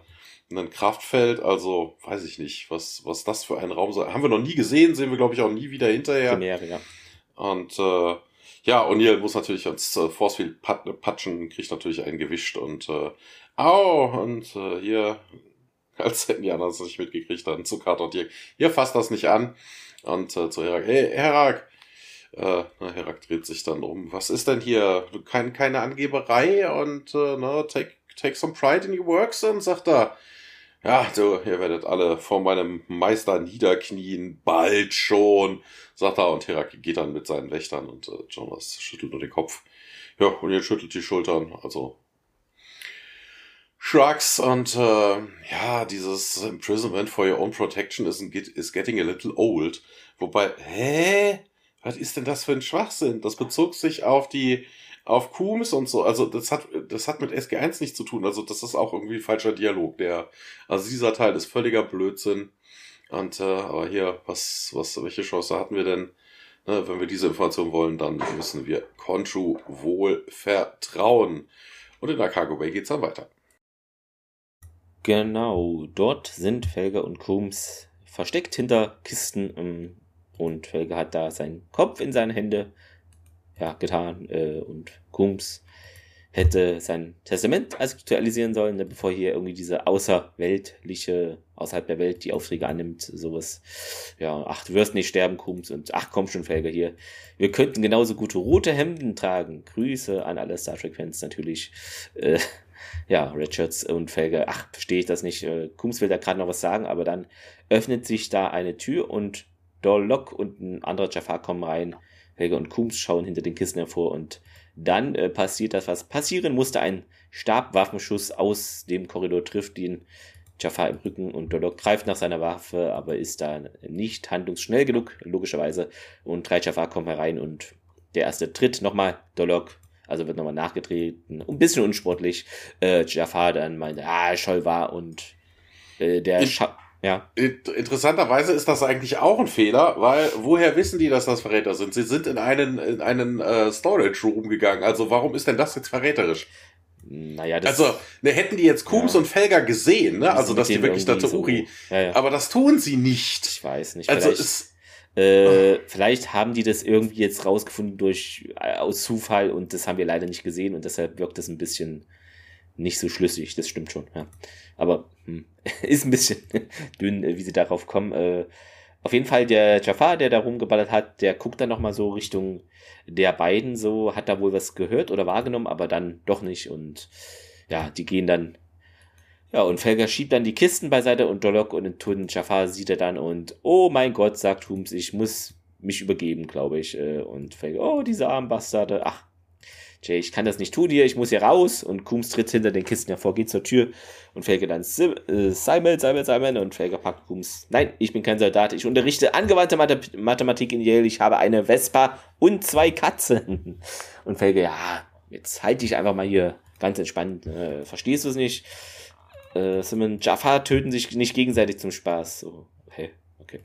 ein Kraftfeld, also weiß ich nicht, was, was das für ein Raum sei. Haben wir noch nie gesehen, sehen wir, glaube ich, auch nie wieder hinterher. Premiere, ja. Und äh, ja, O'Neill muss natürlich als äh, Forcefield pat patschen, kriegt natürlich einen gewischt und äh, au, und äh, hier, als hätten die anderen es nicht mitgekriegt, dann zu Carter und Dirk, hier fasst das nicht an. Und äh, zu Herak, hey, Herak, äh, na, Herak dreht sich dann um. Was ist denn hier? Kein, keine Angeberei und äh, na, take, take some pride in your works und sagt er, ja, du, ihr werdet alle vor meinem Meister niederknien, bald schon, sagt er, und Herak geht dann mit seinen Wächtern und äh, Jonas schüttelt nur den Kopf. Ja, und jetzt schüttelt die Schultern, also Shrugs und äh, ja, dieses Imprisonment for your own protection is, is getting a little old. Wobei, hä? Was ist denn das für ein Schwachsinn? Das bezog sich auf die, auf Coombs und so. Also das hat, das hat mit SG1 nichts zu tun. Also das ist auch irgendwie falscher Dialog. Der, also dieser Teil ist völliger Blödsinn. Und äh, aber hier, was, was, welche Chance hatten wir denn? Ne, wenn wir diese Information wollen, dann müssen wir Conchu wohl vertrauen. Und in der Cargo Bay geht's dann weiter. Genau, dort sind Felger und Coombs versteckt hinter Kisten ähm, und Felger hat da seinen Kopf in seine Hände ja, getan äh, und Coombs hätte sein Testament aktualisieren sollen, ne, bevor hier irgendwie diese außerweltliche, außerhalb der Welt die Aufträge annimmt, sowas. Ja, ach, du wirst nicht sterben, Kums, und ach, komm schon, Felger hier. Wir könnten genauso gute rote Hemden tragen. Grüße an alle Star Trek-Fans natürlich. Äh, ja, Richards und Felge, ach, verstehe ich das nicht. Äh, Kums will da gerade noch was sagen, aber dann öffnet sich da eine Tür und Dorlock und ein anderer Jafar kommen rein. Felge und Kums schauen hinter den Kissen hervor und dann äh, passiert das, was passieren musste. Ein Stabwaffenschuss aus dem Korridor trifft den Jafar im Rücken und Dorlock greift nach seiner Waffe, aber ist da nicht handlungsschnell genug, logischerweise. Und drei Jafar kommen herein und der erste tritt nochmal. Dorlock also wird nochmal nachgetreten. Ein bisschen unsportlich. Äh, Jafar dann meinte, ah, Scholl war und äh, der Scha ja. Interessanterweise ist das eigentlich auch ein Fehler, weil woher wissen die, dass das Verräter sind? Sie sind in einen, in einen äh, Storage Room gegangen. Also warum ist denn das jetzt verräterisch? Naja, das also, ne, hätten die jetzt Kums ja. und Felger gesehen, ne? Also, dass die wirklich dazu so, Uri. Ja, ja. Aber das tun sie nicht. Ich weiß nicht. Also, es, äh, vielleicht haben die das irgendwie jetzt rausgefunden durch äh, aus Zufall und das haben wir leider nicht gesehen und deshalb wirkt das ein bisschen nicht so schlüssig. Das stimmt schon, ja. Aber hm, ist ein bisschen dünn, äh, wie sie darauf kommen. Äh, auf jeden Fall der Jafar, der da rumgeballert hat, der guckt dann nochmal so Richtung der beiden, so hat da wohl was gehört oder wahrgenommen, aber dann doch nicht und ja, die gehen dann ja, und Felger schiebt dann die Kisten beiseite und Dolok und den toten Jafar sieht er dann und oh mein Gott, sagt Hums, ich muss mich übergeben, glaube ich. Äh, und Felger, oh, diese armen Bastarde, ach, Jay, ich kann das nicht tun hier, ich muss hier raus. Und Kums tritt hinter den Kisten hervor, geht zur Tür und Felger dann äh, Simon, Simon, Simon und Felger packt Kums. Nein, ich bin kein Soldat, ich unterrichte angewandte Mathematik in Yale, ich habe eine Vespa und zwei Katzen. Und Felger, ja, jetzt halte ich einfach mal hier ganz entspannt, äh, verstehst du es nicht? äh, Simon Jafar töten sich nicht gegenseitig zum Spaß. So, hey, okay.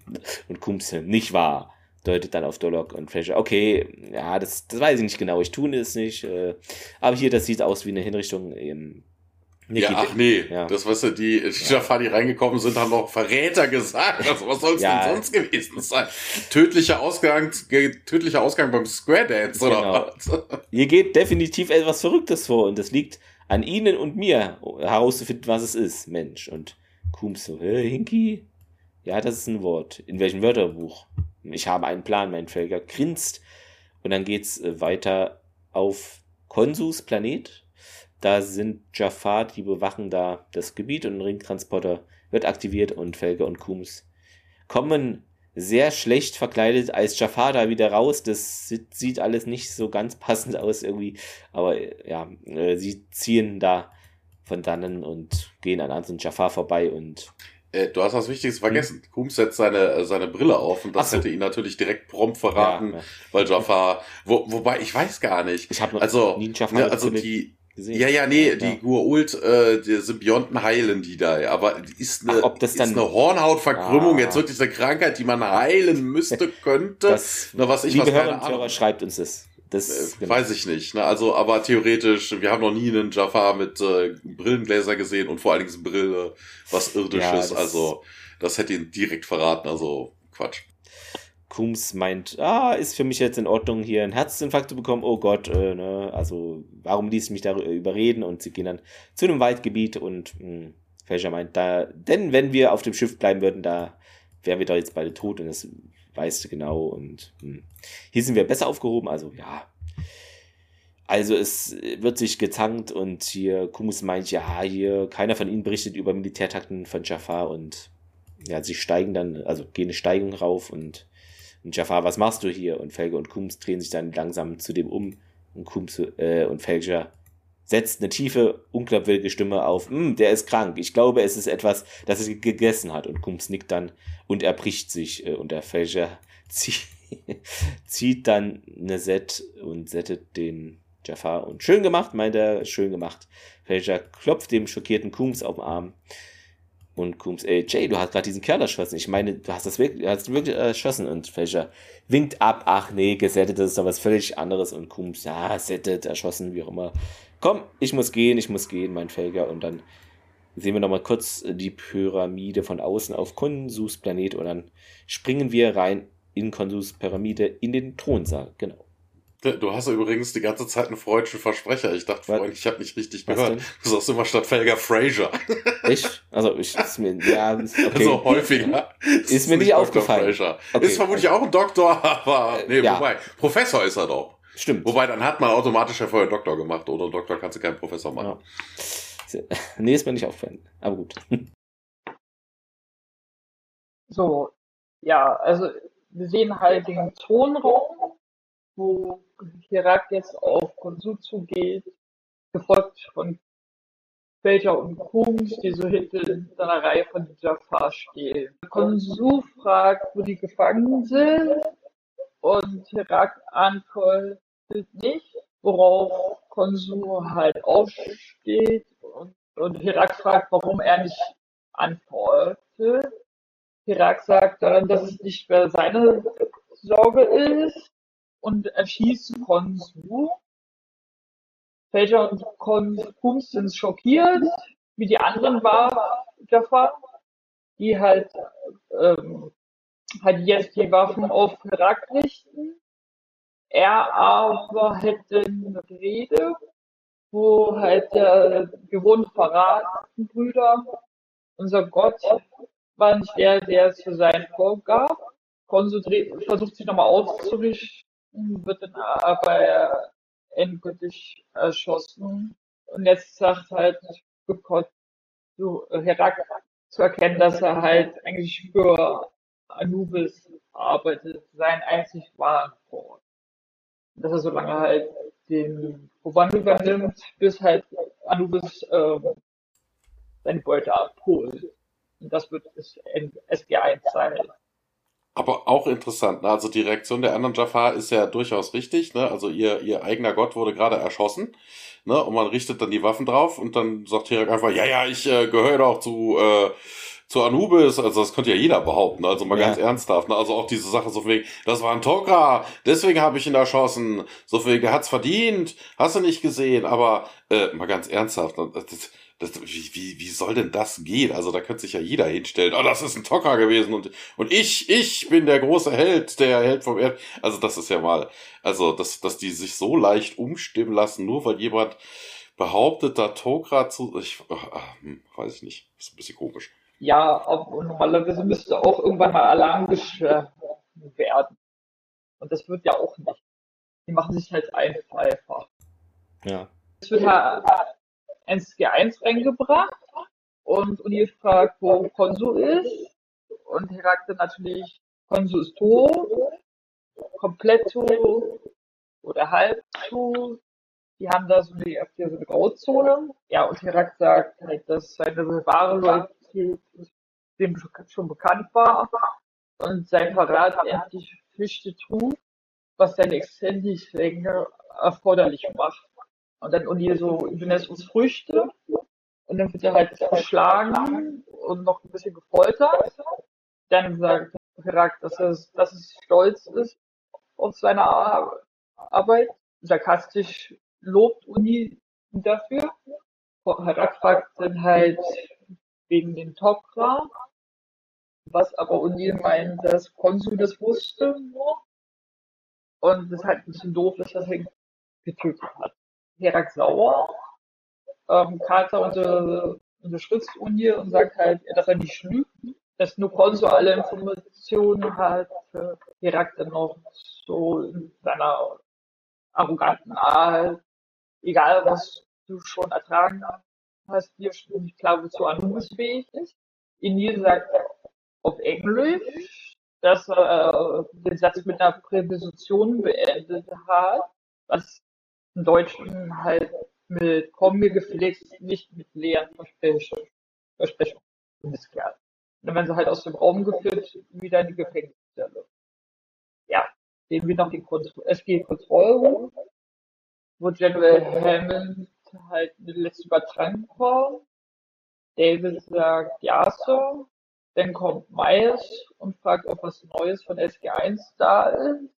Und Kumse, nicht wahr? Deutet dann auf Dolok und Fraser. Okay, ja, das, das weiß ich nicht genau. Ich tue es nicht. Äh, aber hier, das sieht aus wie eine Hinrichtung. Ähm, ja, ach nee, ja. das weißt du, die, die Jafar, die reingekommen sind, haben auch Verräter gesagt. Also was soll es ja. denn sonst gewesen sein? Tödlicher Ausgang, tödlicher Ausgang beim Square Dance oder genau. was? Hier geht definitiv etwas Verrücktes vor und das liegt an Ihnen und mir herauszufinden, was es ist, Mensch. Und Kums so, hä, Hinky? Ja, das ist ein Wort. In welchem Wörterbuch? Ich habe einen Plan, mein Felger grinst. Und dann geht's äh, weiter auf Konsus Planet. Da sind Jafar, die bewachen da das Gebiet und ein Ringtransporter wird aktiviert und Felger und Kums kommen sehr schlecht verkleidet als Jafar da wieder raus. Das sieht alles nicht so ganz passend aus irgendwie. Aber ja, äh, sie ziehen da von dannen und gehen an Anson Jafar vorbei und äh, du hast was Wichtiges vergessen. Hm. Kums setzt seine, äh, seine Brille auf und das so. hätte ihn natürlich direkt prompt verraten, ja, ja. weil Jafar, wo, wobei ich weiß gar nicht. Ich habe also, nie Jafar ne, also die, gesehen. Ja, ja, nee, ja. die Gua'uld, äh, die Symbionten heilen die da, aber ist eine, Ach, ob das dann, ist eine Hornhautverkrümmung ah. jetzt wirklich eine Krankheit, die man heilen müsste, könnte? Das, Na, was ich liebe was Hörer und Hörer, schreibt uns das. Das äh, weiß ich nicht. Ne? Also, aber theoretisch, wir haben noch nie einen Jafar mit äh, Brillengläser gesehen und vor allen Dingen Brille, was irdisches. Ja, das also, das hätte ihn direkt verraten. Also, Quatsch. Kums meint, ah, ist für mich jetzt in Ordnung, hier einen Herzinfarkt zu bekommen. Oh Gott, äh, ne, also warum ließ mich darüber überreden? Und sie gehen dann zu einem Waldgebiet und mh, hm, Fälscher meint, da, denn wenn wir auf dem Schiff bleiben würden, da wären wir doch jetzt beide tot und das weißt du genau. Und mh, hm, hier sind wir besser aufgehoben, also ja. Also es wird sich gezankt und hier Kumus meint, ja, hier keiner von ihnen berichtet über Militärtakten von Jafar und ja, sie steigen dann, also gehen eine Steigung rauf und und Jafar, was machst du hier? Und Felge und Kums drehen sich dann langsam zu dem um. Und Kums äh, und Felger setzt eine tiefe, unglaubwürdige Stimme auf. Hm, der ist krank. Ich glaube, es ist etwas, das er gegessen hat. Und Kums nickt dann und erbricht sich. Äh, und der Felger zieht, zieht dann eine Set und settet den Jafar. Und schön gemacht, meint er, schön gemacht. Felger klopft dem schockierten Kums auf den Arm und Coombs, ey, Jay, du hast gerade diesen Kerl erschossen. Ich meine, du hast das wirklich, hast wirklich erschossen. Und Fletcher winkt ab, ach nee, gesettet, das ist doch was völlig anderes. Und Coombs, ja, settet, erschossen, wie auch immer. Komm, ich muss gehen, ich muss gehen, mein Felger. Und dann sehen wir nochmal kurz die Pyramide von außen auf Konsus Planet und dann springen wir rein in Konsus Pyramide in den Thronsaal, genau. Du hast ja übrigens die ganze Zeit einen freudschen Versprecher. Ich dachte vorhin, ich habe nicht richtig gehört. Denn? Du sagst immer statt Felger Fraser. Ich? Also ich ist mir ja okay. so häufiger. Ist, ist mir nicht aufgefallen. Okay. Ist vermutlich auch ein Doktor, aber nee, ja. wobei Professor ist er doch. Stimmt. Wobei dann hat man automatisch ja vorher Doktor gemacht. Ohne Doktor kannst du keinen Professor machen. Ja. Nee, ist mir nicht aufgefallen. Aber gut. So, ja, also wir sehen halt den Tonraum wo Hirak jetzt auf Konsu zugeht, gefolgt von Belcher und Kungs, die so hinter einer Reihe von Jafar stehen. Konsu fragt, wo die gefangen sind und Hirak antwortet nicht, worauf Konsu halt aufsteht und, und Hirak fragt, warum er nicht antwortet. Hirak sagt dann, dass es nicht mehr seine Sorge ist, und erschießt Konsu. Felger und Konsum sind schockiert, wie die anderen Jaffa, die halt, ähm, halt jetzt die Waffen auf Herak richten. Er aber hätte eine Rede, wo halt der gewohnt verraten Brüder, unser Gott war nicht der, der es für sein vorgab. Konsu versucht sich nochmal auszurichten wird dann aber endgültig erschossen. Und jetzt sagt halt Gott zu Herak zu erkennen, dass er halt eigentlich für Anubis arbeitet, sein einzig wahren Vor. Dass er so lange halt den Kommando übernimmt, bis halt Anubis äh, seine Beute abholt. Und das wird das SG1 sein. Aber auch interessant, ne? also die Reaktion der anderen Jafar ist ja durchaus richtig. Ne? Also ihr, ihr eigener Gott wurde gerade erschossen ne? und man richtet dann die Waffen drauf und dann sagt Hirak einfach, ja, ja, ich äh, gehöre doch zu, äh, zu Anubis. Also das könnte ja jeder behaupten, also mal ja. ganz ernsthaft. Ne? Also auch diese Sache so wegen, das war ein Tokra, deswegen habe ich ihn erschossen. So viel, der hat's verdient, hast du nicht gesehen. Aber äh, mal ganz ernsthaft, ne? das, das, wie, wie, wie soll denn das gehen? Also da könnte sich ja jeder hinstellen. Oh, das ist ein Tocker gewesen und, und ich, ich bin der große Held, der Held vom Erd. Also das ist ja mal, also dass, dass die sich so leicht umstimmen lassen, nur weil jemand behauptet, da Tokra zu, ich, ach, hm, weiß ich nicht, ist ein bisschen komisch. Ja, normalerweise müsste auch irgendwann mal Alarm geschlagen werden. Und das wird ja auch nicht. Die machen sich halt einfach. Ja. Es wird halt ins G1 reingebracht und Uni fragt, wo Konsu ist. Und Herakte natürlich, Konsu ist tot, komplett tot oder halb tot. Die haben da so eine, so eine Grauzone. Ja, und Herak sagt halt, dass seine wahre Loyalität dem schon bekannt war und sein Verrat endlich Früchte trug, was seine Existenzlänge erforderlich macht. Und dann und hier so Indonesisches Früchte. Und dann wird er halt geschlagen und noch ein bisschen gefoltert. Dann sagt Herak, dass er, dass er stolz ist auf seine Arbeit. Sarkastisch lobt Uni dafür. Harak fragt dann halt wegen den Tok'ra, was aber Uni meint, dass Konsul das wusste nur. Und ist halt ein bisschen doof, dass er getötet hat. Herak sauer. Ähm, Carter unter, unterstützt Uni und sagt halt, dass er nicht lügt, dass nur Konsul alle Informationen hat. Herak dann noch so in seiner arroganten Art, egal was du schon ertragen hast, dir schon nicht klar, wozu Anubis fähig ist. Inil sagt auf Englisch, dass er äh, den Satz mit einer Präposition beendet hat, was im Deutschen halt mit komm mir gepflegt, nicht mit leeren Versprechungen, Versprechungen umgekehrt. Dann werden sie halt aus dem Raum geführt, wieder in die Gefängniszelle. Ja, sehen wir noch den SG-Kontrollraum, wo General Hammond halt eine letzte Übertragung war. David sagt, ja, Sir. Dann kommt Miles und fragt, ob was Neues von SG1 da ist.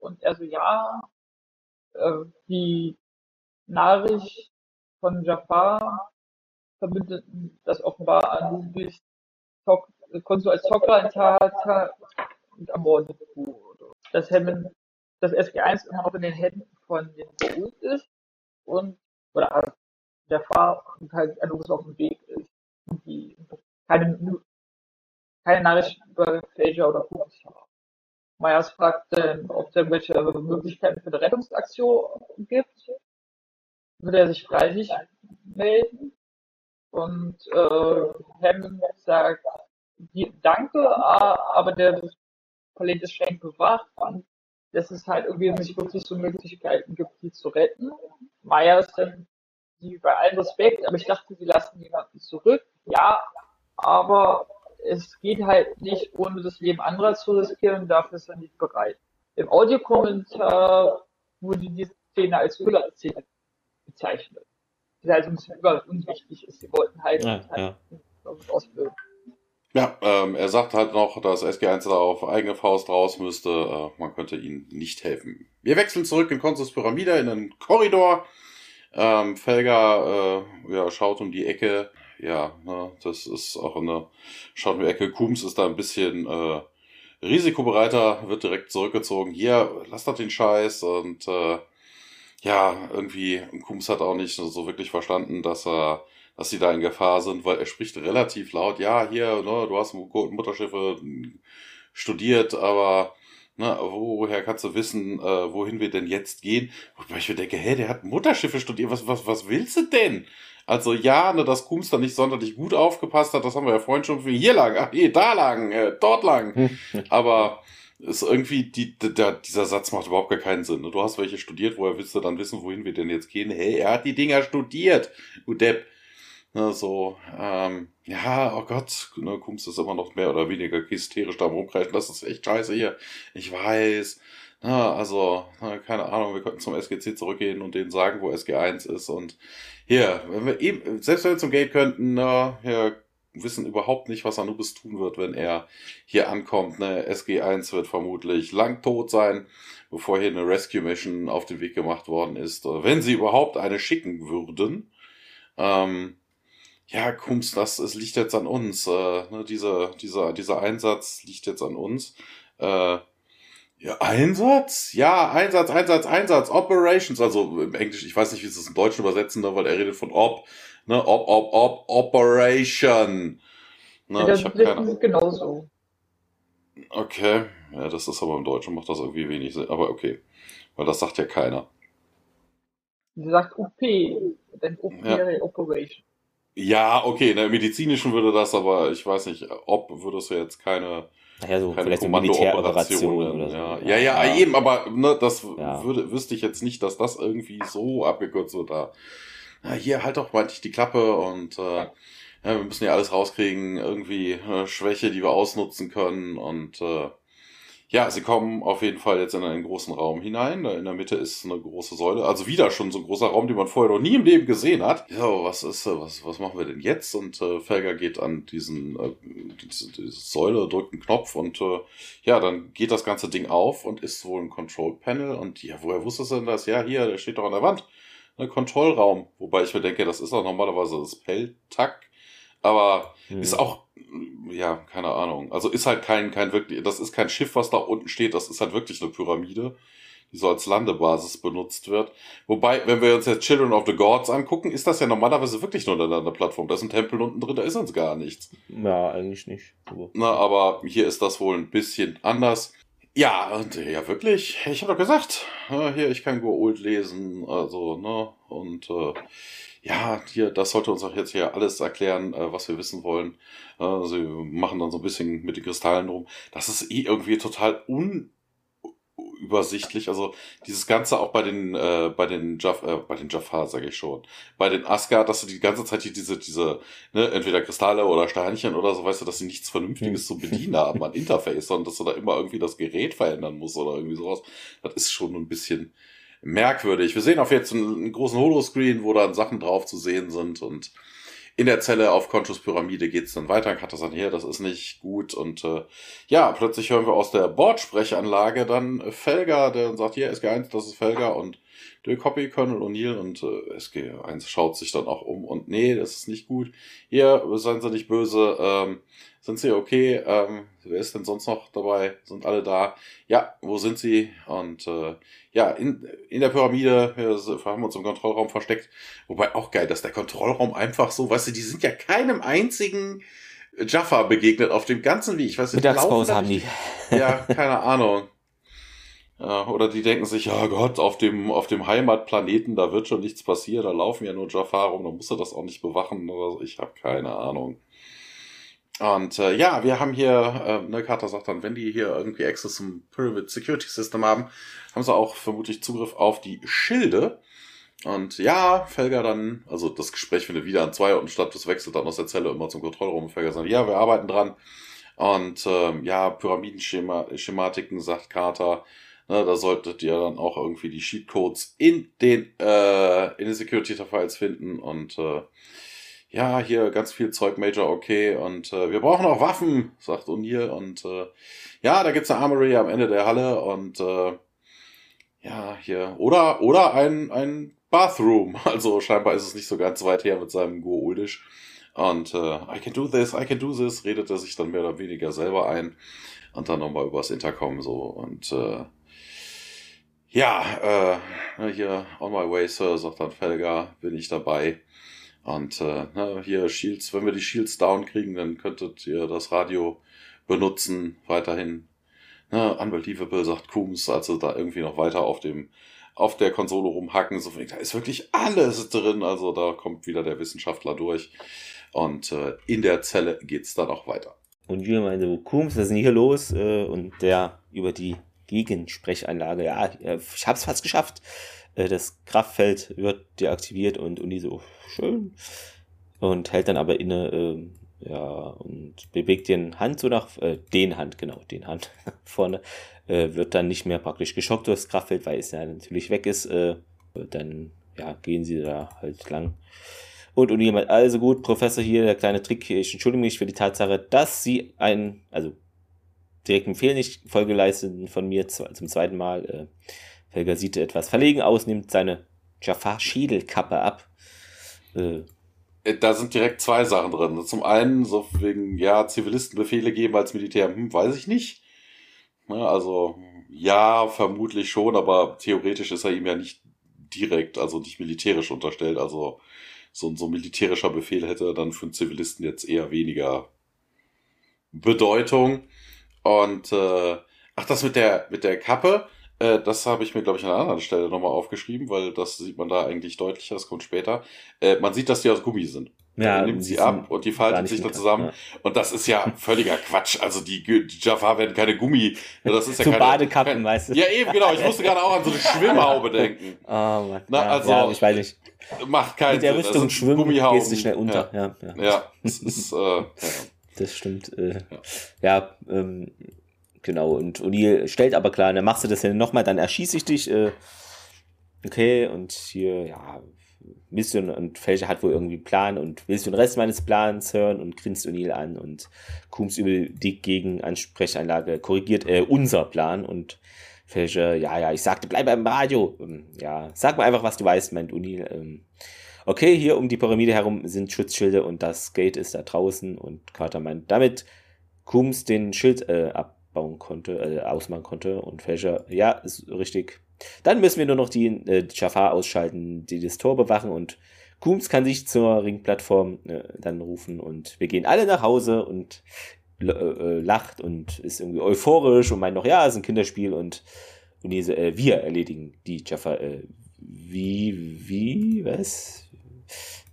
Und er so, ja, äh, die Nachricht von Jafar verbindet das offenbar an durch Konsul als Zocker in und ermordet wurde. Dass Hammond, das SG1 immer noch in den Händen von den Beut ist und oder Jafar halt Anubis auf dem Weg ist und die keine, keine Nachricht über Phasia oder Kubus haben. Myers fragt, dann, ob es irgendwelche Möglichkeiten für eine Rettungsaktion gibt. Würde er sich freiwillig melden. Und äh, Hammond sagt, danke, aber der Planet ist streng bewacht und dass es halt irgendwie nicht wirklich so Möglichkeiten gibt, die zu retten. Myers dann die bei allem Respekt, aber ich dachte, sie lassen jemanden zurück. Ja, aber es geht halt nicht, ohne das Leben anderer zu riskieren, dafür ist er nicht bereit. Im Audiokommentar wurde die Szene als Füllerszene bezeichnet. Die halt uns über unwichtig ist. Sie wollten halt, ja, halt ja. ausbilden. Ja, ähm, er sagt halt noch, dass SG1 da auf eigene Faust raus müsste. Äh, man könnte ihnen nicht helfen. Wir wechseln zurück in Konsus Pyramide in einen Korridor. Ähm, Felger äh, ja, schaut um die Ecke ja, ne, das ist auch eine, schaut mir Ecke, Kums ist da ein bisschen äh, risikobereiter, wird direkt zurückgezogen. Hier, lass doch den Scheiß und äh, ja, irgendwie, Kums hat auch nicht so wirklich verstanden, dass er, dass sie da in Gefahr sind, weil er spricht relativ laut, ja, hier, ne, du hast Mutterschiffe studiert, aber ne, woher kannst du wissen, äh, wohin wir denn jetzt gehen? Wobei ich mir denke, hä, der hat Mutterschiffe studiert, was, was, was willst du denn? Also ja, ne, dass Kums da nicht sonderlich gut aufgepasst hat, das haben wir ja vorhin schon für hier lang, ach nee, da lang, äh, dort lang. Aber ist irgendwie, die, der, dieser Satz macht überhaupt gar keinen Sinn. Ne? Du hast welche studiert, woher willst du dann wissen, wohin wir denn jetzt gehen? Hey, er hat die Dinger studiert, du Depp. Ne, so, ähm, ja, oh Gott, ne, Kums ist immer noch mehr oder weniger hysterisch da rumkreischen. Das ist echt scheiße hier. Ich weiß. Na, also, na, keine Ahnung, wir könnten zum SGC zurückgehen und denen sagen, wo SG1 ist. Und hier, wenn wir eben, selbst wenn wir zum Gate könnten, na, hier wissen überhaupt nicht, was Anubis tun wird, wenn er hier ankommt. Ne? SG1 wird vermutlich lang tot sein, bevor hier eine Rescue Mission auf den Weg gemacht worden ist. Wenn sie überhaupt eine schicken würden. Ähm, ja, Kums, das es liegt jetzt an uns. Äh, ne, dieser, dieser, dieser Einsatz liegt jetzt an uns. Äh, ja, Einsatz? Ja, Einsatz, Einsatz, Einsatz, Operations. Also im Englisch, ich weiß nicht, wie sie es im Deutschen übersetzen, ne, weil er redet von Op, ne, Op, Op, Op, Operation. Ne, ja, ich hab keine... genauso. Okay, ja, das ist aber im Deutschen macht das irgendwie wenig Sinn, aber okay. Weil das sagt ja keiner. Sie sagt OP, denn OP ja. Operation. Ja, okay, in der medizinischen würde das, aber ich weiß nicht, ob würdest du jetzt keine naja, so keine vielleicht so. Ja, ja, ja, ja, eben, aber ne, das würde, wüsste ich jetzt nicht, dass das irgendwie so abgekürzt wird. Da, na, hier halt doch mal die Klappe und äh, ja, wir müssen ja alles rauskriegen, irgendwie äh, Schwäche, die wir ausnutzen können und äh, ja, sie kommen auf jeden Fall jetzt in einen großen Raum hinein. In der Mitte ist eine große Säule. Also wieder schon so ein großer Raum, den man vorher noch nie im Leben gesehen hat. Ja, was ist, äh, was, was machen wir denn jetzt? Und äh, Felger geht an diesen, äh, diese, diese Säule, drückt einen Knopf und äh, ja, dann geht das ganze Ding auf und ist wohl ein Control Panel. Und ja, woher wusste es denn das? Ja, hier, der steht doch an der Wand. Ein Kontrollraum. Wobei ich mir denke, das ist auch normalerweise das Peltak. Aber hm. ist auch ja, keine Ahnung. Also ist halt kein, kein wirklich, das ist kein Schiff, was da unten steht, das ist halt wirklich eine Pyramide, die so als Landebasis benutzt wird. Wobei, wenn wir uns jetzt Children of the Gods angucken, ist das ja normalerweise wirklich nur eine Plattform. Da ist ein Tempel unten drin, da ist sonst gar nichts. Ja, eigentlich nicht. Aber. Na, aber hier ist das wohl ein bisschen anders. Ja, und ja, wirklich, ich habe doch gesagt, hier, ich kann Go Old lesen, also, ne, und äh, ja, hier, das sollte uns auch jetzt hier alles erklären, äh, was wir wissen wollen. Äh, sie machen dann so ein bisschen mit den Kristallen rum. Das ist eh irgendwie total unübersichtlich. Also dieses Ganze auch bei den äh, bei den Jaff, äh, bei den Jafar sage ich schon, bei den Asgard, dass du die ganze Zeit hier diese diese ne, entweder Kristalle oder Steinchen oder so, weißt du, dass sie nichts Vernünftiges hm. zu bedienen haben an Interface, sondern dass du da immer irgendwie das Gerät verändern musst oder irgendwie sowas. Das ist schon ein bisschen merkwürdig. Wir sehen auf jetzt einen, großen Holoscreen, wo dann Sachen drauf zu sehen sind und in der Zelle auf Conchus Pyramide geht's dann weiter. Katasan hier, das ist nicht gut. Und äh, ja, plötzlich hören wir aus der Bordsprechanlage dann Felger, der dann sagt, hier, SG1, das ist Felger und Dirk Hoppy, Colonel O'Neill und äh, SG1 schaut sich dann auch um und nee, das ist nicht gut. Hier, seien Sie nicht böse, ähm, sind Sie okay? Ähm, wer ist denn sonst noch dabei? Sind alle da? Ja, wo sind Sie? Und äh, ja, in, in der Pyramide, wir haben uns im Kontrollraum versteckt. Wobei auch geil, dass der Kontrollraum einfach so, weißt du, die sind ja keinem einzigen Jaffa begegnet auf dem ganzen Weg. Ich weiß nicht, Mittagspause haben die. Ja, keine Ahnung. Oder die denken sich, ja Gott, auf dem, auf dem Heimatplaneten, da wird schon nichts passieren, da laufen ja nur Jaffa rum, da musst du das auch nicht bewachen oder so. Ich habe keine Ahnung. Und äh, ja, wir haben hier, äh, ne, Carter sagt dann, wenn die hier irgendwie Access zum Pyramid Security System haben, haben sie auch vermutlich Zugriff auf die Schilde. Und ja, Felger dann, also das Gespräch findet wieder an zwei Orten statt, das wechselt dann aus der Zelle immer zum Kontrollraum. Felger sagt, ja, wir arbeiten dran. Und ähm, ja, Pyramidenschematiken, sagt Carter, ne, da solltet ihr dann auch irgendwie die Sheetcodes in den, äh, in den Security-Files finden. Und äh, ja, hier ganz viel Zeug Major okay und äh, wir brauchen auch Waffen, sagt O'Neill und äh, ja, da gibt's eine Armory am Ende der Halle und äh, ja, hier oder oder ein ein Bathroom, also scheinbar ist es nicht so ganz weit her mit seinem Go-Uldisch und äh, I can do this, I can do this, redet er sich dann mehr oder weniger selber ein und dann nochmal übers Intercom so und äh, ja, äh, hier on my way, Sir, sagt dann Felger, bin ich dabei. Und äh, na, hier Shields, wenn wir die Shields down kriegen, dann könntet ihr das Radio benutzen weiterhin. Na, unbelievable, sagt Coombs, also da irgendwie noch weiter auf dem auf der Konsole rumhacken. So, da ist wirklich alles drin. Also da kommt wieder der Wissenschaftler durch. Und äh, in der Zelle geht's dann auch weiter. Und wir meinen, Coombs, was ist denn hier los? Äh, und der über die Gegensprechanlage, ja, ich hab's fast geschafft. Äh, das Kraftfeld wird deaktiviert und Uni so schön. Und hält dann aber inne äh, ja und bewegt den Hand so nach äh, den Hand genau den Hand vorne äh, wird dann nicht mehr praktisch geschockt durch das Kraftfeld weil es ja natürlich weg ist äh, dann ja gehen sie da halt lang. Und Uni jemand also gut Professor hier der kleine Trick ich entschuldige mich für die Tatsache dass sie ein also direkten Fehl nicht Folge leisten von mir zum zweiten Mal äh, Helga sieht etwas verlegen aus, nimmt seine Jafar-Schädelkappe ab. Äh, äh, da sind direkt zwei Sachen drin. Zum einen, so wegen, ja, Zivilistenbefehle geben als Militär, hm, weiß ich nicht. Ja, also, ja, vermutlich schon, aber theoretisch ist er ihm ja nicht direkt, also nicht militärisch unterstellt. Also, so, so ein militärischer Befehl hätte dann für einen Zivilisten jetzt eher weniger Bedeutung. Und, äh, ach, das mit der, mit der Kappe, äh, das habe ich mir, glaube ich, an einer anderen Stelle nochmal aufgeschrieben, weil das sieht man da eigentlich deutlicher, das kommt später. Äh, man sieht, dass die aus Gummi sind. Ja, er nimmt sie ab und die falten sich dann zusammen. Ja. Und das ist ja völliger Quatsch. Also die, die Jafar werden keine Gummi. Das ist ja Zu keine, Badekappen, kein, weißt du. Ja, eben, genau. Ich musste gerade auch an so eine Schwimmhaube denken. Oh Mann. Na, also, ja, ich weiß nicht. Macht keinen Mit der Rüstung also, schwimmen gehst du schnell unter. Ja, ja. ja. das ist, äh, ja. Das stimmt. Äh, ja, ähm, genau, und O'Neill stellt aber klar, dann machst du das ja nochmal, dann erschieße ich dich. Äh, okay, und hier, ja, Mission und Felcher hat wohl irgendwie Plan und willst du den Rest meines Plans hören und grinst O'Neill an und Coombs über die Gegenansprechanlage korrigiert äh, unser Plan und Felcher, ja, ja, ich sagte, bleib beim Radio. Ähm, ja, sag mal einfach, was du weißt, meint O'Neill. Ähm, okay, hier um die Pyramide herum sind Schutzschilde und das Gate ist da draußen und Carter meint, damit Coombs den Schild äh, abbauen konnte, äh, ausmachen konnte und Felcher, ja, ist richtig, dann müssen wir nur noch die äh, Jafar ausschalten, die das Tor bewachen und Coombs kann sich zur Ringplattform äh, dann rufen und wir gehen alle nach Hause und äh, äh, lacht und ist irgendwie euphorisch und meint noch, ja, ist ein Kinderspiel und, und diese, äh, wir erledigen die Jafar. Äh, wie, wie, was?